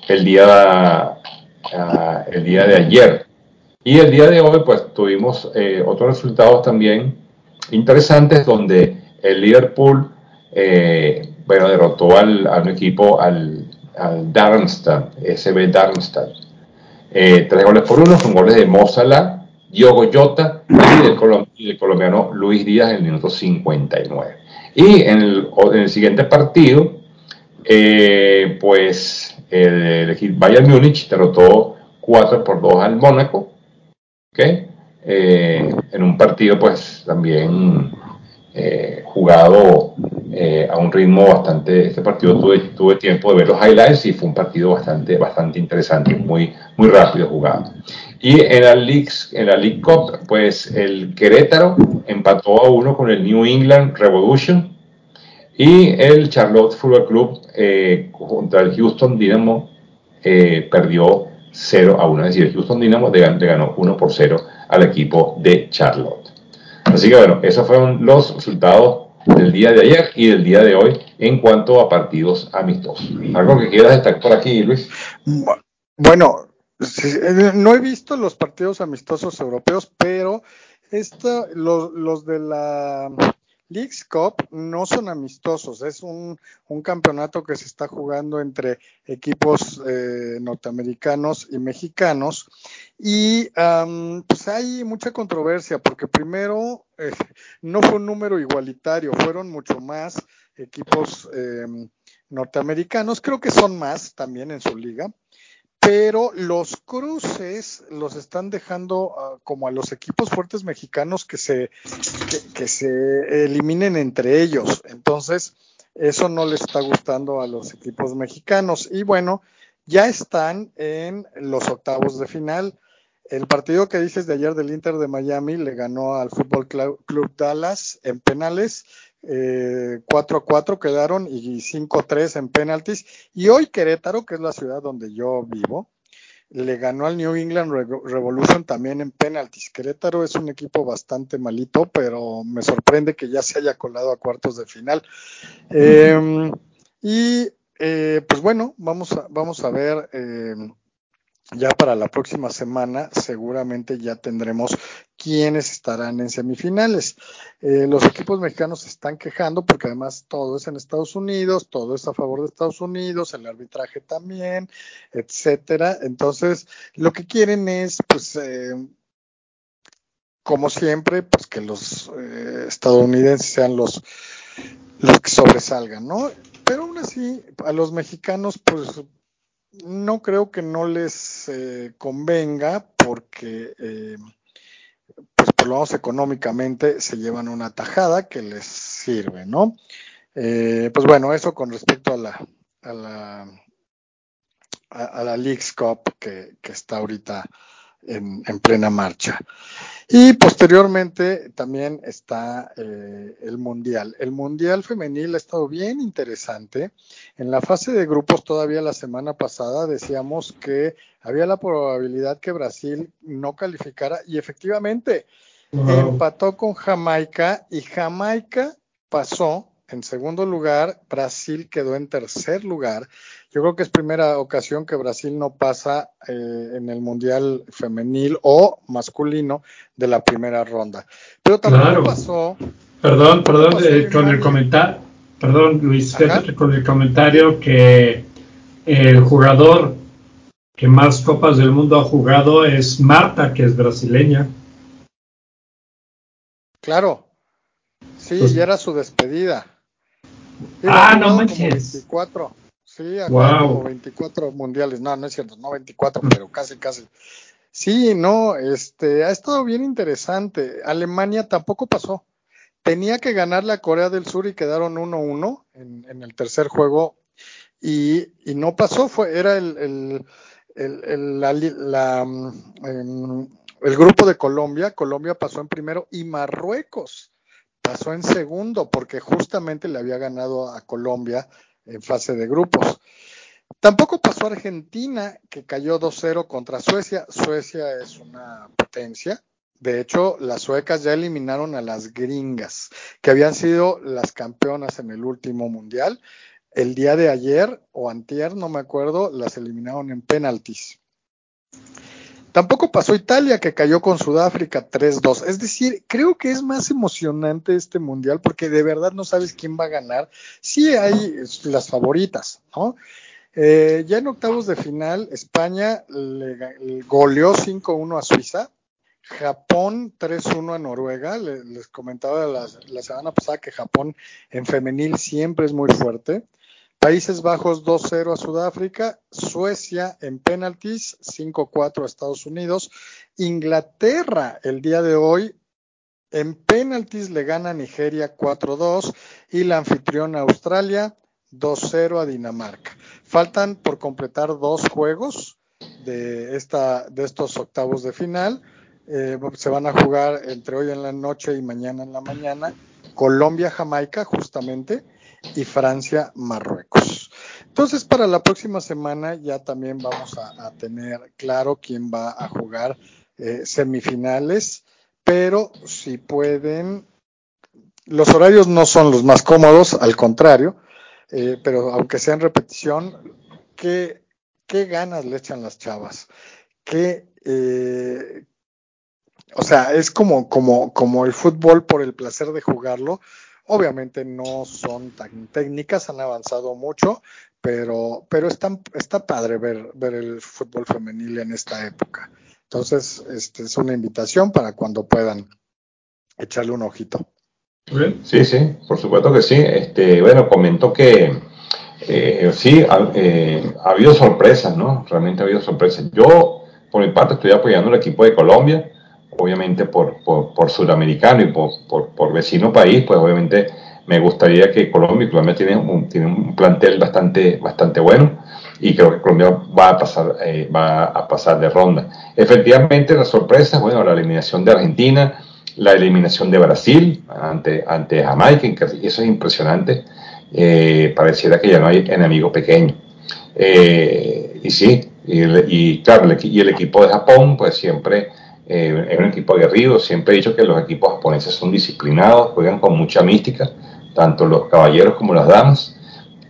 el día, ah, el día de ayer. Y el día de hoy, pues tuvimos eh, otros resultados también interesantes donde el Liverpool, eh, bueno, derrotó al, a equipo, al, al Darmstadt, SB Darmstadt. Eh, tres goles por uno, son goles de Mozala, Diogo Jota y del, colombiano Luis Díaz en el minuto 59. Y en el, en el siguiente partido, pues el, Bayern Múnich derrotó 4 por 2 al Mónaco eh, en un partido pues también eh, jugado eh, a un ritmo bastante, este partido tuve, tuve tiempo de ver los highlights y fue un partido bastante, bastante interesante, muy, muy rápido jugado. Y en la, League, en la League Cup, pues el Querétaro empató a uno con el New England Revolution y el Charlotte Football Club contra el Houston Dynamo perdió 0 a 1. Es decir, el Houston Dynamo le ganó 1 por 0 al equipo de Charlotte. Así que bueno, esos fueron los resultados del día de ayer y del día de hoy en cuanto a partidos amistosos. ¿Algo que quieras destacar por aquí, Luis? Bueno, no he visto los partidos amistosos europeos, pero esta, los, de la Leagues Cup no son amistosos, es un, campeonato que se está jugando entre equipos eh, norteamericanos y mexicanos y pues hay mucha controversia porque primero eh, no fue un número igualitario, fueron mucho más equipos em, norteamericanos, creo que son más también en su liga pero los cruces los están dejando ah, como a los equipos fuertes mexicanos que se, que, se eliminen entre ellos. Entonces, eso no le está gustando a los equipos mexicanos. Y bueno, ya están en los octavos de final. El partido que dices de ayer del Inter de Miami le ganó al Fútbol Club Dallas en penales eh, 4 a 4 quedaron y 5 a 3 en penaltis. Y hoy Querétaro, que es la ciudad donde yo vivo, le ganó al New England Revolution también en penaltis. Querétaro es un equipo bastante malito, pero me sorprende que ya se haya colado a cuartos de final. Em, y eh, pues bueno, vamos a, vamos a ver. Ya para la próxima semana seguramente ya tendremos quiénes estarán en semifinales. Eh, los equipos mexicanos se están quejando porque además todo es en Estados Unidos, todo es a favor de Estados Unidos, el arbitraje también, etcétera. Entonces, lo que quieren es, pues, eh, como siempre, pues que los eh, estadounidenses sean los, los que sobresalgan, ¿no? Pero aún así, a los mexicanos, pues no creo que no les eh, convenga porque, eh, pues por lo menos económicamente, se llevan una tajada que les sirve, ¿no? Eh, pues bueno, eso con respecto a la, a la, a, la League's Cup que, está ahorita en, plena marcha. Y posteriormente también está eh, el Mundial. El Mundial femenil ha estado bien interesante. En la fase de grupos todavía la semana pasada decíamos que había la probabilidad que Brasil no calificara y efectivamente empató con Jamaica y Jamaica pasó en segundo lugar, Brasil quedó en tercer lugar. Yo creo que es primera ocasión que Brasil no pasa eh, en el Mundial femenil o masculino de la primera ronda. Pero también pasó. Perdón, perdón, eh, con el comentario. Perdón, Luis, con el comentario que el jugador que más Copas del Mundo ha jugado es Marta, que es brasileña. Claro, sí, pues, y era su despedida ah, no manches. 24. Sí, como 24 mundiales. No, no es cierto, no 24, mm. pero casi, casi. Sí, no, este, ha estado bien interesante. Alemania tampoco pasó. Tenía que ganarle a Corea del Sur y quedaron 1-1 en, en, el tercer juego y, y, no pasó. Fue, era el, el, el, la, la, em, el grupo de Colombia. Colombia pasó en primero y Marruecos pasó en segundo porque justamente le había ganado a Colombia en fase de grupos. Tampoco pasó Argentina, que cayó 2-0 contra Suecia. Suecia es una potencia. De hecho, las suecas ya eliminaron a las gringas, que habían sido las campeonas en el último mundial. El día de ayer o antier, no me acuerdo, las eliminaron en penaltis. Tampoco pasó Italia, que cayó con Sudáfrica 3-2. Es decir, creo que es más emocionante este mundial porque de verdad no sabes quién va a ganar. Sí hay las favoritas, ¿no? Eh, ya en octavos de final, España le, goleó 5-1 a Suiza. Japón 3-1 a Noruega. Les, comentaba la semana pasada que Japón en femenil siempre es muy fuerte. Países Bajos 2-0 a Sudáfrica, Suecia en penaltis 5-4 a Estados Unidos, Inglaterra el día de hoy en penaltis le gana a Nigeria 4-2 y la anfitriona Australia 2-0 a Dinamarca. Faltan por completar dos juegos de, esta, de estos octavos de final. Eh, se van a jugar entre hoy en la noche y mañana en la mañana. Colombia-Jamaica, justamente y Francia-Marruecos. Entonces, para la próxima semana ya también vamos a, tener claro quién va a jugar eh, semifinales, pero si pueden, los horarios no son los más cómodos, al contrario, eh, pero aunque sea en repetición, ¿qué, qué ganas le echan las chavas? ¿Qué, eh, o sea, es como, como, como el fútbol por el placer de jugarlo, Obviamente no son tan técnicas, han avanzado mucho, pero, pero están, está padre ver, ver el fútbol femenil en esta época. Entonces, este es una invitación para cuando puedan echarle un ojito. Sí, sí, por supuesto que sí. Este, bueno, comento que eh, sí, eh, ha, habido sorpresas, ¿no? Realmente ha habido sorpresas. Yo, por mi parte, estoy apoyando al equipo de Colombia obviamente por, por, sudamericano y por, por, vecino país, pues obviamente me gustaría que Colombia, Colombia tiene un, tiene un plantel bastante, bastante bueno y creo que Colombia va a pasar, eh, va a pasar de ronda. Efectivamente, las sorpresas, bueno, la eliminación de Argentina, la eliminación de Brasil ante, ante Jamaica, eso es impresionante. Eh, pareciera que ya no hay enemigo pequeño. Eh, y sí, y, y claro, y el equipo de Japón, pues siempre eh, es un equipo aguerrido. Siempre he dicho que los equipos japoneses son disciplinados, juegan con mucha mística, tanto los caballeros como las damas.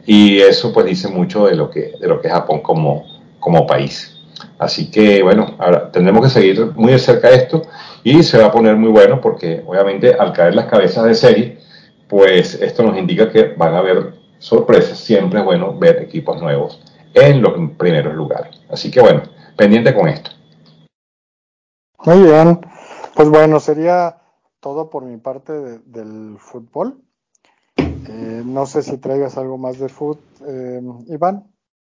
Y eso pues dice mucho de lo que, de lo que es Japón como, como país. Así que bueno, ahora tendremos que seguir muy de cerca esto y se va a poner muy bueno porque obviamente al caer las cabezas de serie, pues esto nos indica que van a haber sorpresas. Siempre es bueno ver equipos nuevos en los primeros lugares. Así que bueno, pendiente con esto. Muy bien, pues bueno, sería todo por mi parte del fútbol. Eh, no sé si traigas algo más de fútbol, eh, Iván.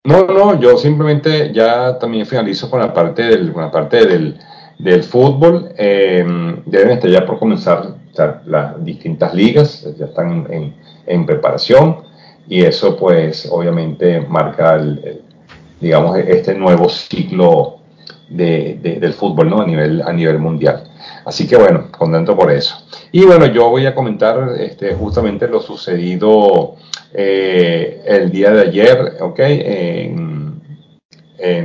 No, no, yo simplemente ya también finalizo con la parte del, con la parte del, del fútbol. Eh, deben estar ya por comenzar las distintas ligas, ya están en, en, preparación y eso pues obviamente marca el, digamos este nuevo ciclo del fútbol ¿no? a, nivel, a nivel mundial. Así que bueno, contento por eso. Y bueno, yo voy a comentar este, justamente lo sucedido eh, el día de ayer, ¿ok? En,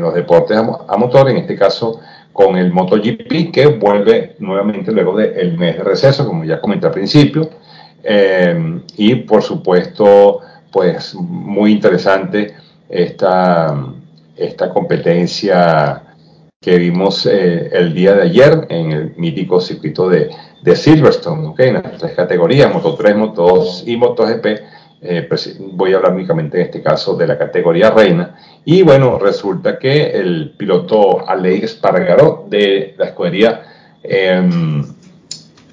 los deportes a, motor, en este caso con el MotoGP, que vuelve nuevamente luego del mes de receso, como ya comenté al principio. Eh, y por supuesto, pues muy interesante esta, esta competencia que vimos eh, el día de ayer en el mítico circuito de, Silverstone, ¿okay? en las tres categorías, Moto 3, Moto 2 y MotoGP. Eh, voy a hablar únicamente en este caso de la categoría reina. Y bueno, resulta que el piloto Alex Espargaró de la escudería em,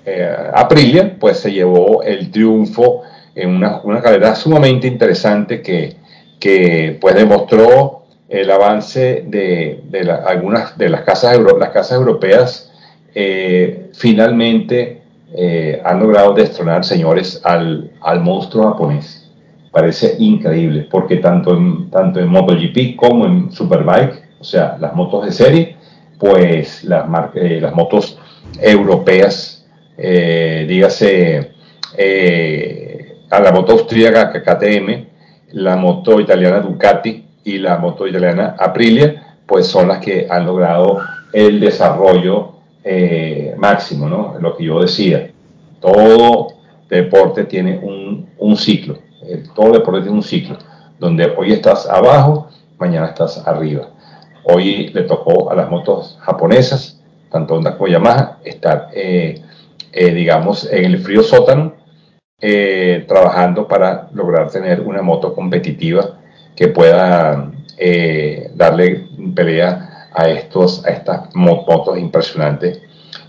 eh, Aprilia, pues se llevó el triunfo en una, una carrera sumamente interesante que, que pues demostró el avance de, algunas de las casas, las casas europeas eh, finalmente eh, han logrado destronar, señores, al, al, monstruo japonés. Parece increíble, porque tanto en, tanto en MotoGP como en Superbike, o sea, las motos de serie, pues las, eh, las motos europeas, dígase a la moto austríaca KTM, la moto italiana Ducati y la moto italiana Aprilia, pues son las que han logrado el desarrollo eh, máximo, ¿no? Lo que yo decía, todo deporte tiene un, un ciclo, eh, todo deporte tiene un ciclo, donde hoy estás abajo, mañana estás arriba. Hoy le tocó a las motos japonesas, tanto Honda como Yamaha, estar, eh, digamos, en el frío sótano, trabajando para lograr tener una moto competitiva que pueda darle pelea a, estos, a estas motos impresionantes,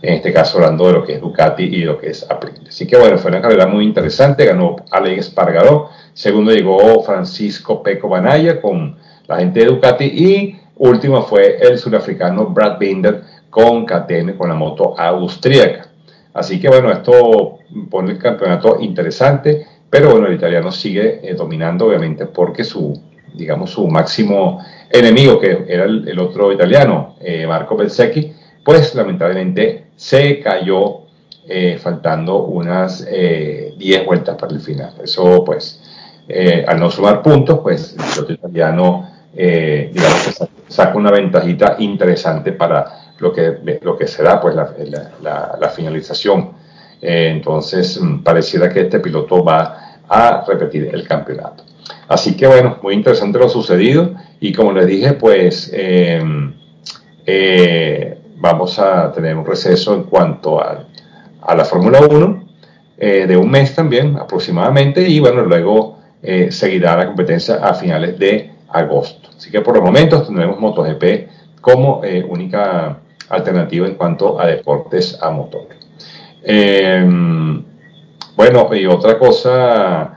en este caso hablando de lo que es Ducati y lo que es Aprilia. Así que bueno, fue una carrera muy interesante, ganó Alex Espargaró, segundo llegó Francisco Peco Banaya con la gente de Ducati y último fue el surafricano Brad Binder con KTM con la moto austríaca. Así que bueno, esto pone el campeonato interesante, pero bueno, el italiano sigue eh, dominando obviamente porque su, digamos, su máximo enemigo, que era el, otro italiano, eh, Marco Bezzecchi, pues lamentablemente se cayó eh, faltando unas 10 eh, vueltas para el final. Eso, pues, al no sumar puntos, pues el otro italiano, saca una ventajita interesante para lo que, lo que será, pues, la, la, la finalización. entonces, mm, pareciera que este piloto va a repetir el campeonato. Así que bueno, muy interesante lo sucedido y como les dije, pues eh, eh, vamos a tener un receso en cuanto a, la Fórmula 1 eh, de un mes también aproximadamente y bueno, luego seguirá la competencia a finales de agosto. Así que por los momentos tendremos MotoGP como única alternativa en cuanto a deportes a motor. bueno, y otra cosa,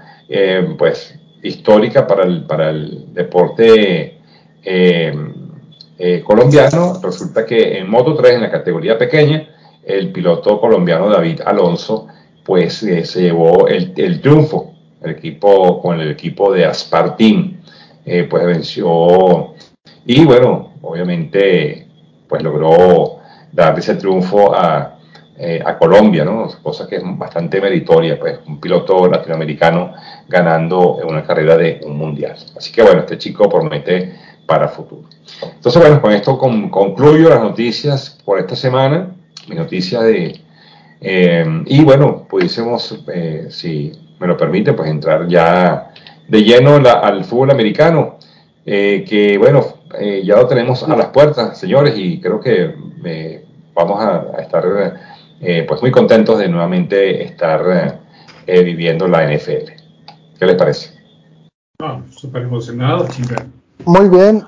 pues histórica para el, para el deporte eh, eh, colombiano. Resulta que en Moto 3, en la categoría pequeña, el piloto colombiano David Alonso, pues eh, se llevó el, el, triunfo el equipo, con el equipo de Aspartin, pues venció y bueno, obviamente, pues logró darle ese triunfo a, eh, a Colombia, ¿no? Cosa que es bastante meritoria, pues un piloto latinoamericano ganando una carrera de un mundial. Así que bueno, este chico promete para futuro. Entonces bueno, con esto concluyo las noticias por esta semana, mi noticia de... Eh, y bueno, pudiésemos, eh, si me lo permite, pues entrar ya de lleno al fútbol americano, que bueno, ya lo tenemos a las puertas, señores, y creo que vamos a, a estar eh, pues muy contentos de nuevamente estar eh, eh, viviendo la NFL. ¿Qué les parece? Súper emocionado, chica. Muy bien,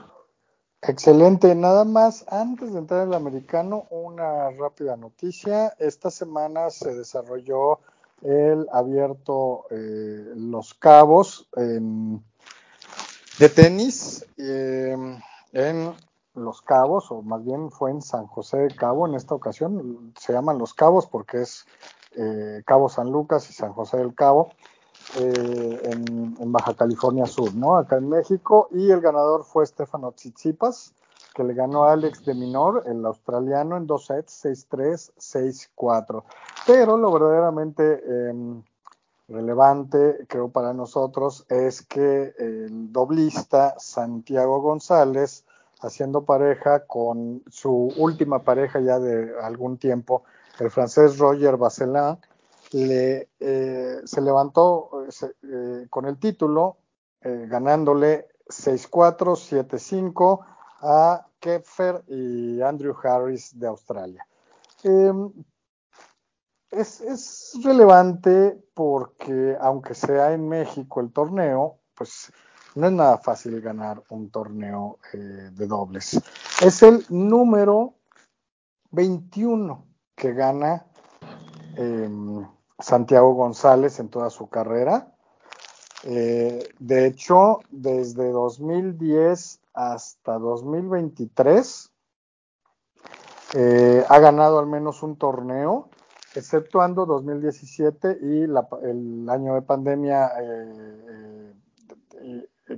excelente. Nada más, antes de entrar en el americano, una rápida noticia. Esta semana se desarrolló el abierto Los Cabos de tenis en los Cabos, o más bien fue en San José de Cabo en esta ocasión. Se llaman Los Cabos porque es eh, Cabo San Lucas y San José del Cabo eh, en, Baja California Sur, ¿no? Acá en México. Y el ganador fue Stefano Tsitsipas, que le ganó a Alex de Minor, el australiano, en dos sets, 6-3, 6-4. Pero lo verdaderamente em, relevante, creo, para nosotros es que el doblista Santiago González, haciendo pareja con su última pareja ya de algún tiempo, el francés Roger Basselin, le, eh, se levantó eh, con el título, eh, ganándole 6-4, 7-5 a Kepfer y Andrew Harris de Australia. Em, es, es, relevante porque aunque sea en México el torneo, pues no es nada fácil ganar un torneo de dobles. Es el número 21 que gana em, Santiago González en toda su carrera. Eh, de hecho, desde 2010 hasta 2023 eh, ha ganado al menos un torneo, exceptuando 2017 y el año de pandemia eh,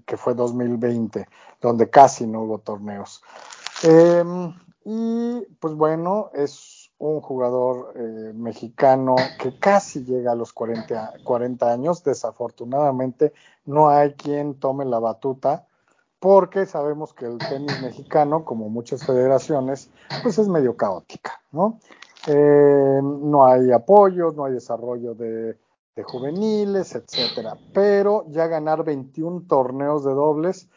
que fue 2020, donde casi no hubo torneos. Em, y pues bueno, es un jugador eh, mexicano que casi llega a los 40, 40 años. Desafortunadamente no hay quien tome la batuta porque sabemos que el tenis mexicano, como muchas federaciones, pues es medio caótica, ¿no? Eh, no hay apoyos, no hay desarrollo de, de juveniles, etcétera. Pero ya ganar 21 torneos de dobles,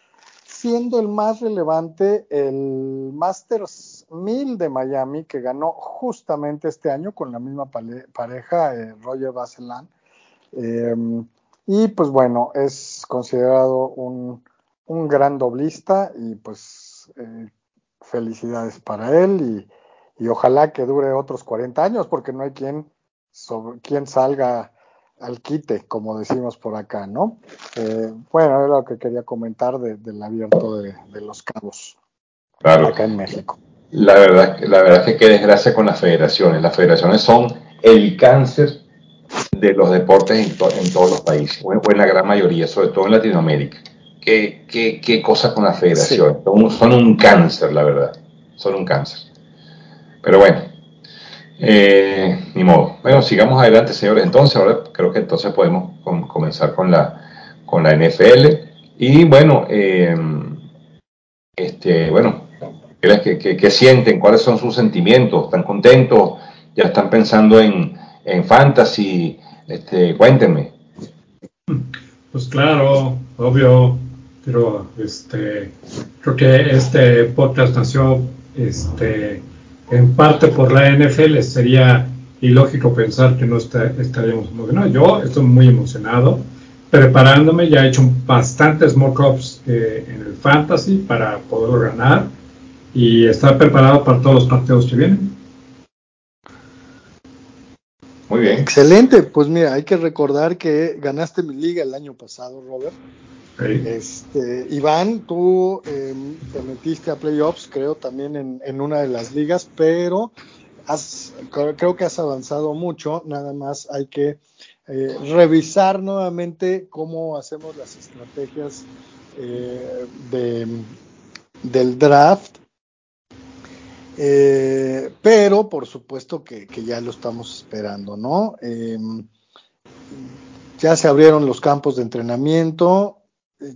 siendo el más relevante el Masters 1000 de Miami, que ganó justamente este año con la misma pareja, eh, Roger Baselan. Em, y pues bueno, es considerado un, gran doblista y pues eh, felicidades para él y, y, ojalá que dure otros 40 años porque no hay quien, sobre, quien salga al quite, como decimos por acá, ¿no? Eh, bueno, es lo que quería comentar del abierto de, los cabos acá en México. La verdad, la verdad es que qué desgracia con las federaciones. Las federaciones son el cáncer de los deportes en, todos los países, o en, la gran mayoría, sobre todo en Latinoamérica. ¿Qué, qué, qué cosa con las federaciones? son un cáncer, la verdad. Son un cáncer. Pero bueno, eh, ni modo. Bueno, sigamos adelante, señores. Entonces, ahora creo que entonces podemos comenzar con la, con la NFL. Y bueno, eh, este, bueno, ¿qué, sienten? ¿Cuáles son sus sentimientos? ¿Están contentos? ¿Ya están pensando en, en fantasy? Este, cuéntenme. Pues claro, obvio, pero este, creo que este podcast nació este, en parte por la NFL, sería ilógico pensar que no estaríamos emocionados. Yo estoy muy emocionado, preparándome, ya he hecho bastantes mock-ups eh, en el fantasy para poderlo ganar y estar preparado para todos los partidos que vienen. Muy bien. Excelente, pues mira, hay que recordar que ganaste mi liga el año pasado, Robert. Este, Iván, tú em, te metiste a playoffs, creo, también en, una de las ligas, pero has, creo que has avanzado mucho, nada más hay que eh, revisar nuevamente cómo hacemos las estrategias eh, del draft. Eh, pero por supuesto que, que, ya lo estamos esperando, ¿no? Em, ya se abrieron los campos de entrenamiento,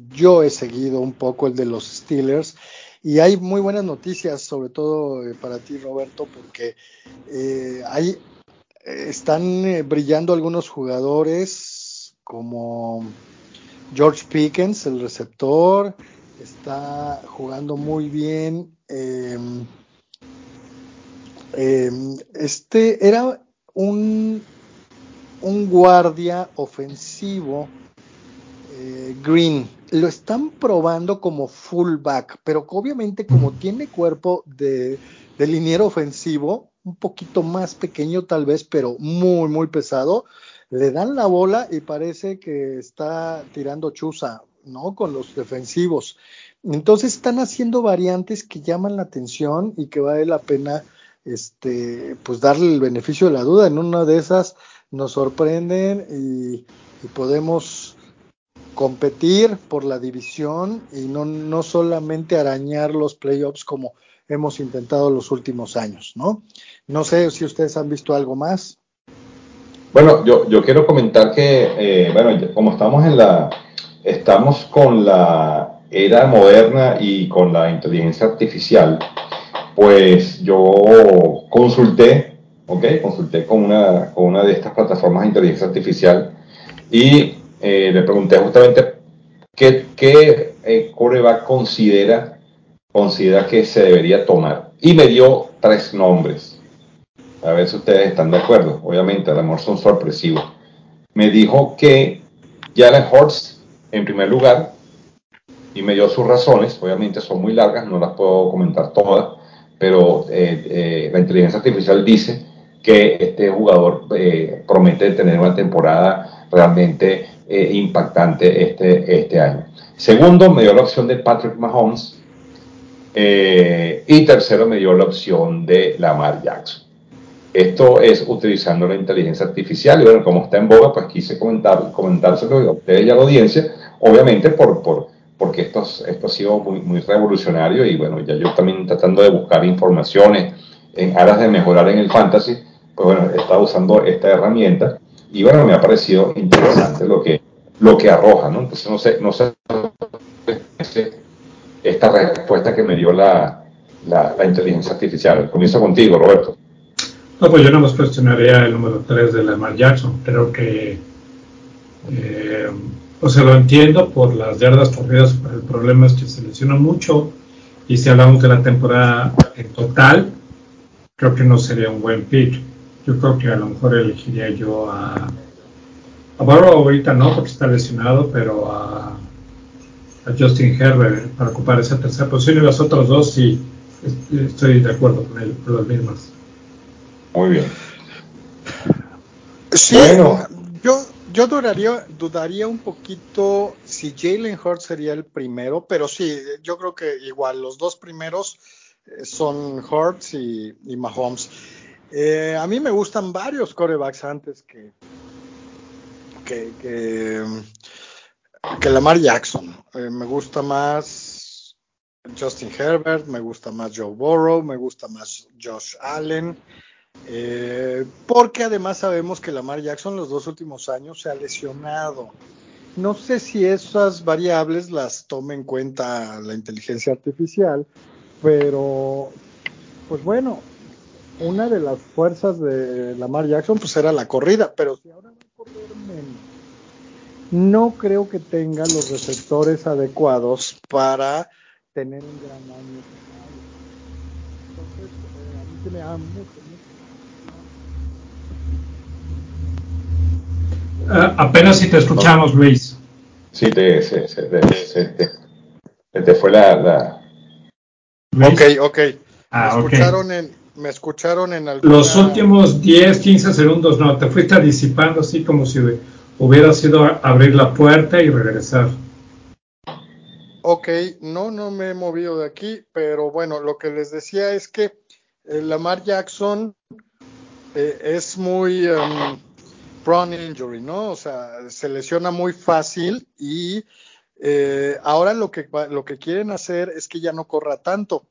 yo he seguido un poco el de los Steelers y hay muy buenas noticias, sobre todo eh, para ti, Roberto, porque eh, ahí están eh, brillando algunos jugadores como George Pickens, el receptor, está jugando muy bien. Em, em, este era un, un guardia ofensivo eh, Green. Lo están probando como fullback, pero obviamente como tiene cuerpo de, de liniero ofensivo, un poquito más pequeño tal vez, pero muy, muy pesado, le dan la bola y parece que está tirando chuza, ¿no? Con los defensivos. Entonces están haciendo variantes que llaman la atención y que vale la pena este pues darle el beneficio de la duda. En una de esas nos sorprenden y podemos competir por la división y no, no solamente arañar los playoffs como hemos intentado los últimos años, ¿no? No sé si ustedes han visto algo más. Bueno, yo, yo quiero comentar que, eh, bueno, como estamos en la, estamos con la era moderna y con la inteligencia artificial, pues yo consulté, ¿ok? Consulté con una, con una de estas plataformas de inteligencia artificial y eh, le pregunté justamente qué, qué eh, coreback considera, considera que se debería tomar. Y me dio tres nombres. A ver si ustedes están de acuerdo. Obviamente, a lo mejor son sorpresivos. Me dijo que Jalen Hurts, en primer lugar, y me dio sus razones. Obviamente son muy largas, no las puedo comentar todas, pero eh, eh, la inteligencia artificial dice que este jugador eh, promete tener una temporada realmente impactante este, este año. Segundo, me dio la opción de Patrick Mahomes. y tercero, me dio la opción de Lamar Jackson. Esto es utilizando la inteligencia artificial y bueno, como está en boga, pues quise comentar, comentárselo a ustedes y a la audiencia, obviamente por, por, porque esto, esto ha sido muy, muy revolucionario y bueno, ya yo también tratando de buscar informaciones en aras de mejorar en el fantasy, pues bueno, he estado usando esta herramienta y bueno, me ha parecido interesante lo que, lo que arroja, ¿no? Entonces no sé, no sé esta respuesta que me dio la, la, inteligencia artificial. Comienzo contigo, Roberto. No, pues yo no me cuestionaría el número 3 de Lamar Jackson. Creo que, eh, o sea, lo entiendo por las yardas corridas, pero el problema es que se lesiona mucho y si hablamos de la temporada en total, creo que no sería un buen pick. Yo creo que a lo mejor elegiría yo a, a Barrow ahorita no, porque está lesionado, pero a, a Justin Herbert para ocupar esa tercera posición y las otras dos sí estoy de acuerdo con él, por las mismas. Muy bien. Sí, bueno. yo, yo dudaría, dudaría un poquito si Jalen Hurts sería el primero, pero sí, yo creo que igual los dos primeros eh, son Hurts y, Mahomes. Eh, a mí me gustan varios corebacks antes que, que, que, Lamar Jackson. Eh, me gusta más Justin Herbert, me gusta más Joe Burrow, me gusta más Josh Allen. Eh, porque además sabemos que Lamar Jackson los dos últimos años se ha lesionado. No sé si esas variables las tome en cuenta la inteligencia artificial, pero pues bueno, una de las fuerzas de Lamar Jackson pues era la corrida, pero si ahora va a correr menos, no creo que tenga los receptores adecuados para tener un gran año. Entonces, eh, a mí se me da mucho, apenas si te escuchamos, Luis. Sí, te, se, se, te, te, fue la... la... Ok, ok. Ah, me, escucharon En, me escucharon en alguna... Los últimos 10, 15 segundos, no, te fuiste disipando así como si hubiera sido abrir la puerta y regresar. Ok, no, no me he movido de aquí, pero bueno, lo que les decía es que eh, Lamar Jackson eh, es muy... Um, prone injury, ¿no? O sea, se lesiona muy fácil y eh, ahora lo que, lo que quieren hacer es que ya no corra tanto.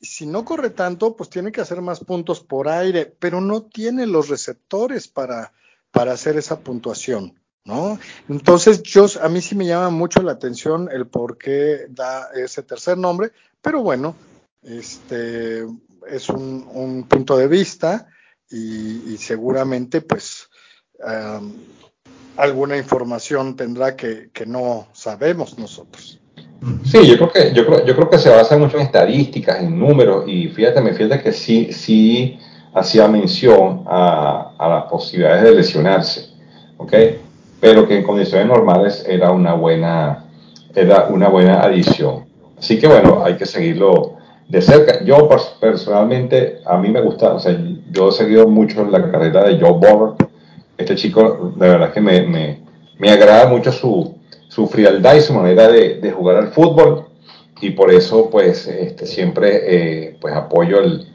Si no corre tanto, pues tiene que hacer más puntos por aire, pero no tiene los receptores para, para hacer esa puntuación, ¿no? Entonces, yo, a mí sí me llama mucho la atención el por qué da ese tercer nombre, pero bueno, este es un, un punto de vista y, y seguramente, pues, alguna información tendrá que, no sabemos nosotros. Sí, yo creo que yo creo, yo creo que se basa mucho en estadísticas, en números y fíjate, me fíjate que sí sí hacía mención a, las posibilidades de lesionarse, ¿ok? Pero que en condiciones normales era una buena era una buena adición. Así que bueno, hay que seguirlo de cerca. Yo personalmente a mí me gusta, o sea, yo he seguido mucho la carrera de Joe Burrow este chico, de verdad que me, me, me agrada mucho su, su, frialdad y su manera de, de, jugar al fútbol. Y por eso pues este, siempre eh, pues apoyo el,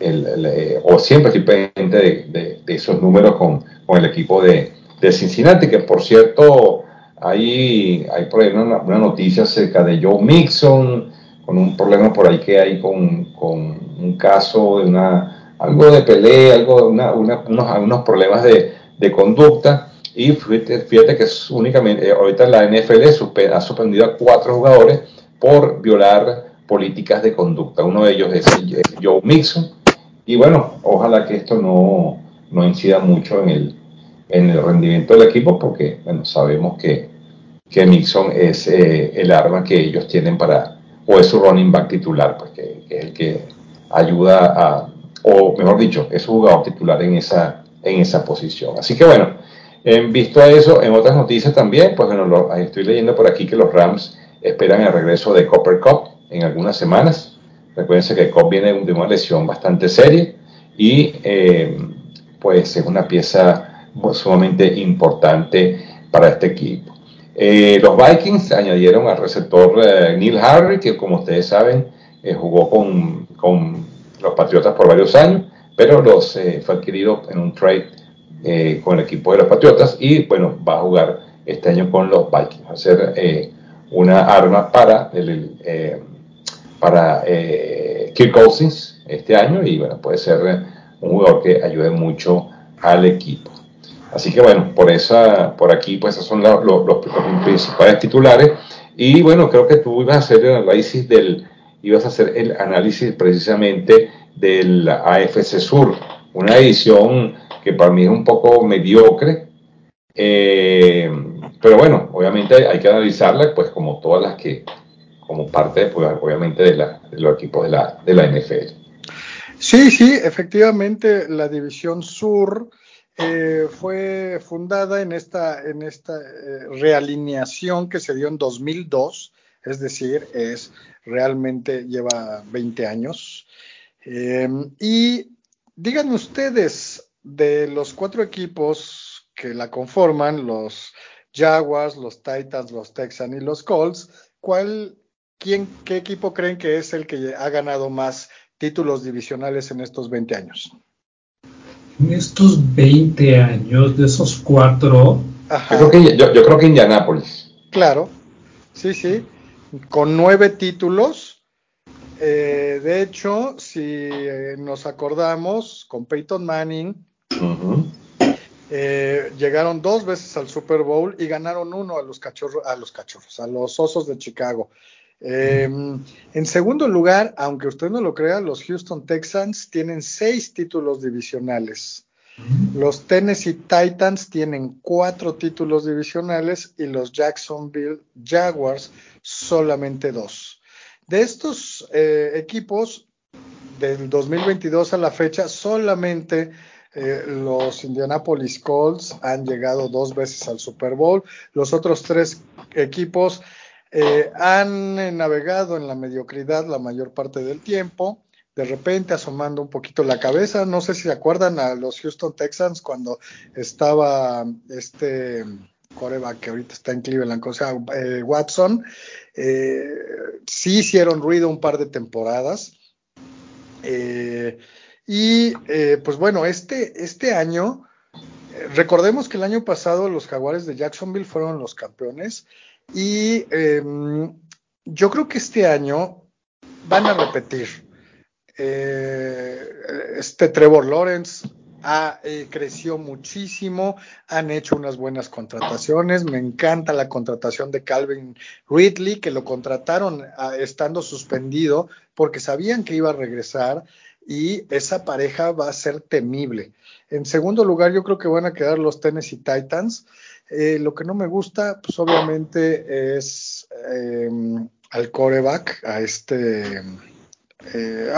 el, eh, o siempre estoy pendiente de, esos números con, con el equipo de, Cincinnati, que por cierto hay, hay por ahí una, noticia acerca de Joe Mixon, con un problema por ahí que hay con, con un caso de una, algo de pelea, algo, una, unos, algunos problemas de, de conducta. Y fíjate, fíjate, que es únicamente, eh, ahorita la NFL ha suspendido a cuatro jugadores por violar políticas de conducta. Uno de ellos es Joe Mixon. Y bueno, ojalá que esto no, no incida mucho en el, en el rendimiento del equipo porque bueno, sabemos que, que Mixon es eh, el arma que ellos tienen para, o es su running back titular, pues que, es el que ayuda a, o mejor dicho, es su jugador titular en esa, en esa posición. Así que bueno, en visto a eso, en otras noticias también, pues bueno, estoy leyendo por aquí que los Rams esperan el regreso de Copper Cup en algunas semanas. Recuerden que Cup viene de una lesión bastante seria y eh, pues es una pieza sumamente importante para este equipo. Eh, los Vikings añadieron al receptor eh, Neil Harry, que como ustedes saben eh, jugó con, con, los Patriotas por varios años, pero los, fue adquirido en un trade con el equipo de los Patriotas y bueno, va a jugar este año con los Vikings, va a ser una arma para, el, para Kirk Cousins este año y bueno, puede ser un jugador que ayude mucho al equipo. Así que bueno, por esa, por aquí, pues esos son los, principales titulares. Y bueno, creo que tú ibas a hacer el análisis del, ibas a hacer el análisis precisamente del AFC Sur, una edición que para mí es un poco mediocre, eh, pero bueno, obviamente hay que analizarla, pues como todas las que, como parte, pues, obviamente, de, los equipos de la, de la NFL. Sí, sí, efectivamente, la división sur eh, fue fundada en esta, en esta eh, realineación que se dio en 2002, es decir, es realmente lleva 20 años. Eh, y díganme ustedes, de los cuatro equipos que la conforman, los Jaguars, los Titans, los Texans y los Colts, ¿cuál, quién, qué equipo creen que es el que ha ganado más títulos divisionales en estos 20 años? en estos 20 años, de esos cuatro. Yo, creo que, yo, creo que Indianápolis. Claro, sí, sí, con nueve títulos. Eh, de hecho, si eh, nos acordamos, con Peyton Manning, eh, llegaron dos veces al Super Bowl y ganaron uno a los cachorros, a los cachorros, a los osos de Chicago. Em, en segundo lugar, aunque usted no lo crea, los Houston Texans tienen seis títulos divisionales. Los Tennessee Titans tienen cuatro títulos divisionales y los Jacksonville Jaguars solamente dos. De estos eh, equipos, del 2022 a la fecha, solamente eh, los Indianapolis Colts han llegado dos veces al Super Bowl. Los otros tres equipos eh, han navegado en la mediocridad la mayor parte del tiempo, de repente asomando un poquito la cabeza. No sé si se acuerdan a los Houston Texans cuando estaba este coreback que ahorita está en Cleveland, o sea, eh, Watson. Eh, sí hicieron ruido un par de temporadas. y pues bueno, este, este año, recordemos que el año pasado los Jaguares de Jacksonville fueron los campeones y em, yo creo que este año van a repetir. Eh, este Trevor Lawrence ha, eh, creció muchísimo, han hecho unas buenas contrataciones. Me encanta la contratación de Calvin Ridley, que lo contrataron ah, estando suspendido porque sabían que iba a regresar y esa pareja va a ser temible. En segundo lugar, yo creo que van a quedar los Tennessee Titans. Eh, lo que no me gusta, pues obviamente es em, al coreback, a este eh,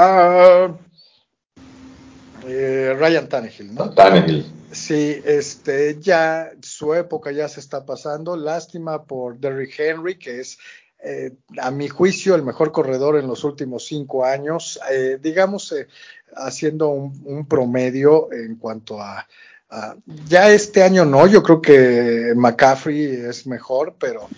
eh, Ryan Tannehill, ¿no? Tannehill. Sí, este, ya su época ya se está pasando. Lástima por Derrick Henry, que es a mi juicio, el mejor corredor en los últimos cinco años, digamos, haciendo un, promedio en cuanto a, Ah, ya este año no, yo creo que McCaffrey es mejor, pero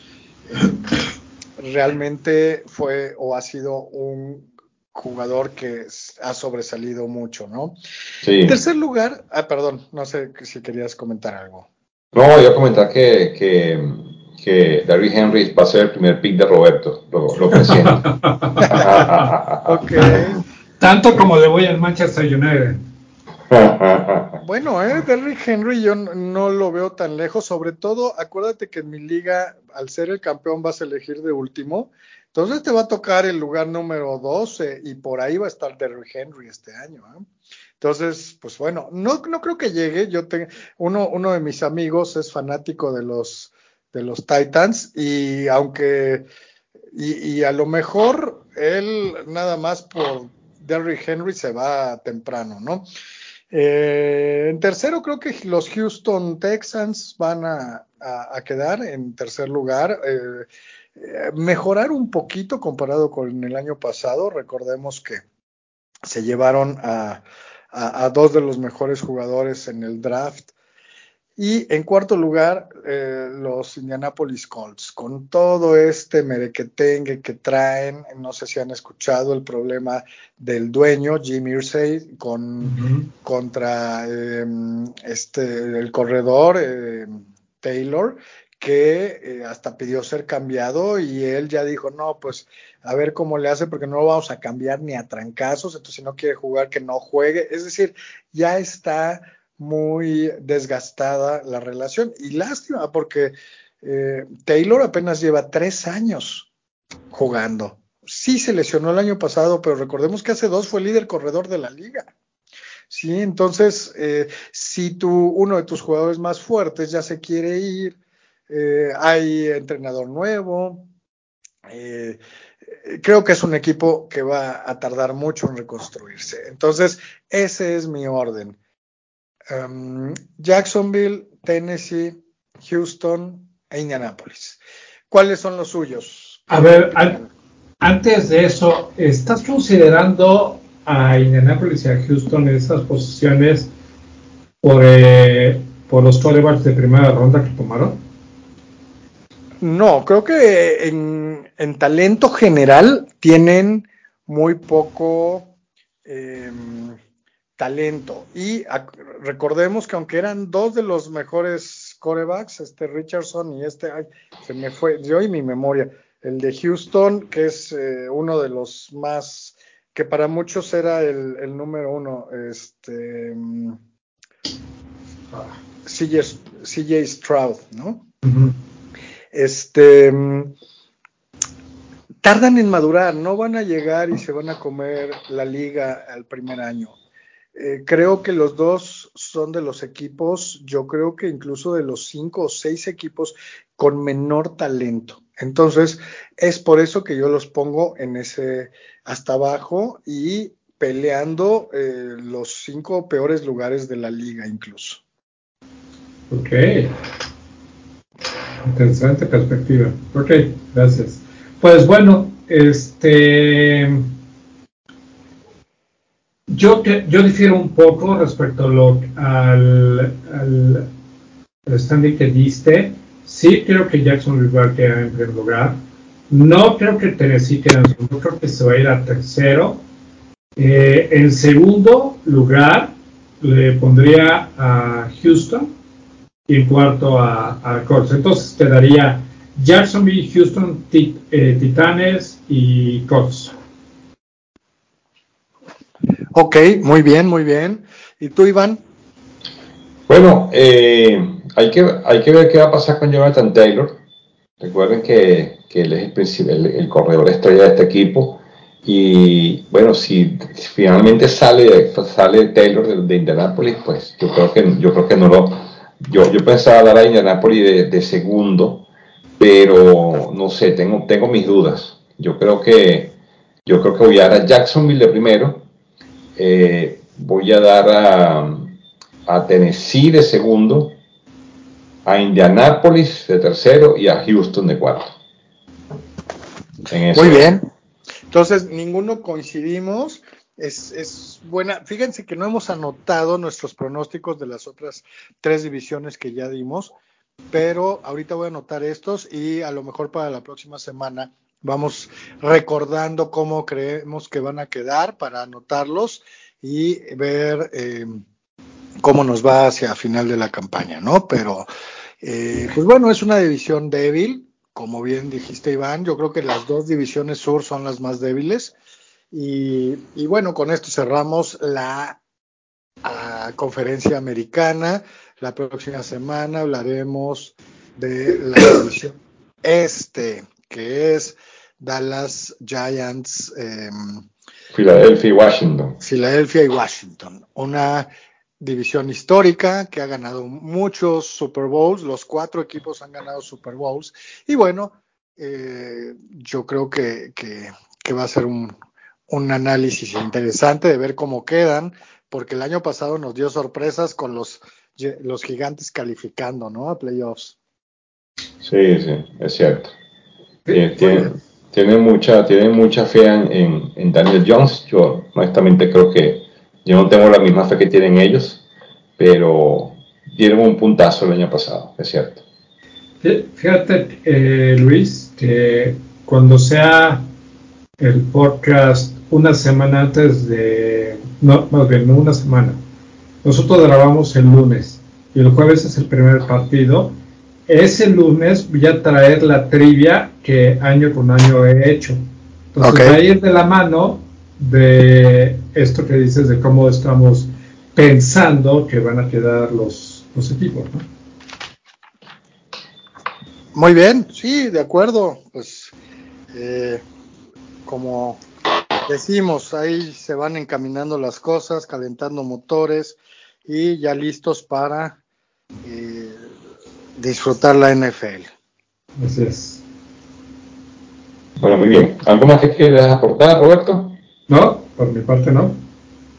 eh, realmente fue o ha sido un jugador que ha sobresalido mucho, ¿no? Sí. En tercer lugar, ah, perdón, no sé si querías comentar algo. No, voy a comentar que, que Derrick Henry va a ser el primer pick de Roberto, lo, lo ok. Tanto como le voy al Manchester United. bueno, eh, Derrick Henry yo no lo veo tan lejos, sobre todo acuérdate que en mi liga, al ser el campeón, vas a elegir de último, entonces te va a tocar el lugar número 12 y por ahí va a estar Derrick Henry este año. ¿eh? Entonces, pues bueno, no, no creo que llegue. Yo tengo uno, uno de mis amigos es fanático de los de los Titans y aunque y, a lo mejor él nada más por Derrick Henry se va temprano, ¿no? Eh, en tercero creo que los Houston Texans van a, quedar en tercer lugar. Eh, mejorar un poquito comparado con el año pasado. Recordemos que se llevaron a, a, dos de los mejores jugadores en el draft. Y en cuarto lugar, eh, los Indianapolis Colts, con todo este merequetengue que traen, no sé si han escuchado el problema del dueño, Jim Irsay, con, contra em, este, el corredor em, Taylor, que eh, hasta pidió ser cambiado y él ya dijo, no, pues a ver cómo le hace porque no lo vamos a cambiar ni a trancazos, entonces si no quiere jugar, que no juegue. Es decir, ya está muy desgastada la relación y lástima porque eh, Taylor apenas lleva tres años jugando. Sí se lesionó el año pasado, pero recordemos que hace dos fue líder corredor de la liga. Sí, entonces, eh, si tú, uno de tus jugadores más fuertes ya se quiere ir, eh, hay entrenador nuevo. Eh, creo que es un equipo que va a tardar mucho en reconstruirse. Entonces, ese es mi orden. Um, Jacksonville, Tennessee, Houston e Indianapolis. ¿Cuáles son los suyos? A ver, antes de eso, ¿estás considerando a Indianapolis y a Houston esas posiciones por, eh, por los quarterbacks de primera ronda que tomaron? No, creo que en, talento general tienen muy poco em, talento. Y recordemos que aunque eran dos de los mejores corebacks, este Richardson y este, ay, se me fue, yo y mi memoria, el de Houston, que es eh, uno de los más, que para muchos era el, número uno, este, mm, CJ, Stroud, ¿no? Este, tardan en madurar, no van a llegar y se van a comer la liga al primer año. Eh, creo que los dos son de los equipos, yo creo que incluso de los cinco o seis equipos con menor talento. Entonces, es por eso que yo los pongo en ese hasta abajo y peleando eh, los cinco peores lugares de la liga incluso. Ok. Interesante perspectiva. Ok, gracias. Pues bueno, este. Yo, yo difiero un poco respecto a lo, al, al, standing que diste. Sí creo que Jackson va a en primer lugar. No creo que Tennessee quede en segundo, creo que se va a ir a tercero. Eh, en segundo lugar le pondría a Houston y en cuarto a, a Colts. Entonces quedaría Jacksonville, Houston, eh, Titanes y Colts. Ok, muy bien, muy bien. ¿Y tú, Iván? Bueno, eh, hay, que, hay que ver qué va a pasar con Jonathan Taylor. Recuerden que, que él es el, el, corredor estrella de este equipo. Y bueno, si finalmente sale, sale Taylor de, de Indianapolis, pues yo creo que yo creo que no lo, yo, yo pensaba dar a Indianapolis de, segundo, pero no sé, tengo, tengo mis dudas. Yo creo que yo creo que voy a dar a Jacksonville de primero, eh, voy a dar a, a, Tennessee de segundo, a Indianapolis de tercero y a Houston de cuarto. Muy bien. Entonces, ninguno coincidimos es, buena. Fíjense que no hemos anotado nuestros pronósticos de las otras tres divisiones que ya dimos, pero ahorita voy a anotar estos y a lo mejor para la próxima semana vamos recordando cómo creemos que van a quedar para anotarlos y ver eh, cómo nos va hacia final de la campaña, ¿no? Pero Eh, pues bueno, es una división débil, como bien dijiste Iván, yo creo que las dos divisiones sur son las más débiles. Y, bueno, con esto cerramos la ah, conferencia americana. La próxima semana hablaremos de la división este, que es Dallas Giants. Eh, Filadelfia y Washington. Filadelfia y Washington. Una división histórica que ha ganado muchos Super Bowls. Los cuatro equipos han ganado Super Bowls. Y bueno, eh, yo creo que, que, va a ser un, un análisis interesante de ver cómo quedan, porque el año pasado nos dio sorpresas con los, los gigantes calificando, ¿no? A playoffs. Sí, sí, es cierto. Tiene, tiene, mucha, tiene mucha fe en, en, Daniel Jones. Yo honestamente creo que yo no tengo la misma fe que tienen ellos, pero dieron un puntazo el año pasado, es cierto. Fíjate, eh, Luis, que cuando sea el podcast una semana antes de, no, más bien, no una semana, nosotros grabamos el lunes y el jueves es el primer partido ese lunes voy a traer la trivia que año con año he hecho. Entonces va a ir de la mano de esto que dices de cómo estamos pensando que van a quedar los, los equipos, ¿no? Muy bien, sí, de acuerdo. Pues eh, como decimos, ahí se van encaminando las cosas, calentando motores y ya listos para eh, disfrutar la NFL. Así es. Bueno, muy bien. ¿Algo más que quieras aportar, Roberto? No, por mi parte no.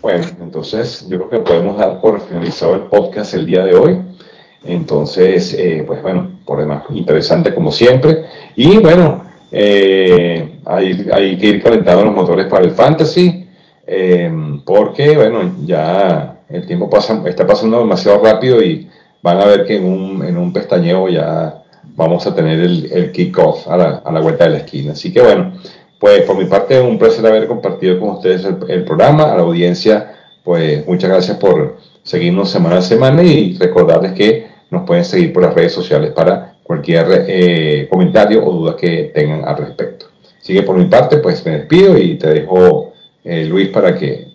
Bueno, entonces yo creo que podemos dar por finalizado el podcast el día de hoy. Entonces, eh, pues bueno, por demás, interesante como siempre. Y bueno, eh, hay, que ir calentando los motores para el fantasy, eh, porque bueno, ya el tiempo pasa, está pasando demasiado rápido y van a ver que en un, en un pestañeo ya vamos a tener el, el kickoff a la, a la vuelta de la esquina. Así que bueno, pues por mi parte un placer haber compartido con ustedes el, programa, a la audiencia, pues muchas gracias por seguirnos semana a semana y recordarles que nos pueden seguir por las redes sociales para cualquier eh, comentario o duda que tengan al respecto. Así que por mi parte, pues me despido y te dejo, eh, Luis, para que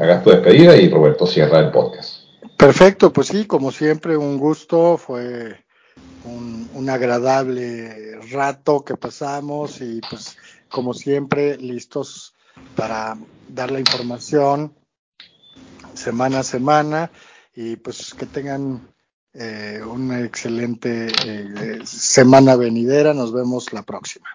hagas tu despedida y Roberto cierra el podcast. Perfecto, pues sí, como siempre, un gusto, fue un, agradable rato que pasamos y pues como siempre, listos para dar la información semana a semana y pues que tengan eh, una excelente eh, semana venidera. Nos vemos la próxima.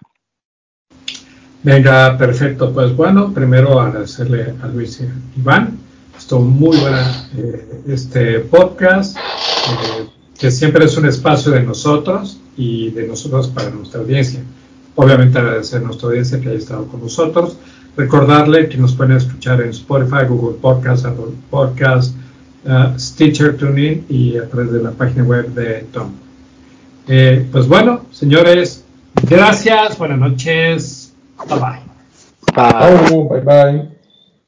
Venga, perfecto. Pues bueno, primero agradecerle a Luis y Iván muy buena eh, este podcast, eh, que siempre es un espacio de nosotros y de nosotros para nuestra audiencia. Obviamente agradecer a nuestra audiencia que haya estado con nosotros. Recordarle que nos pueden escuchar en Spotify, Google Podcast, Apple Podcast, uh, Stitcher Tuning y a través de la página web de Tom. Eh, pues bueno, señores, gracias, buenas noches, bye bye. Bye, bye. bye.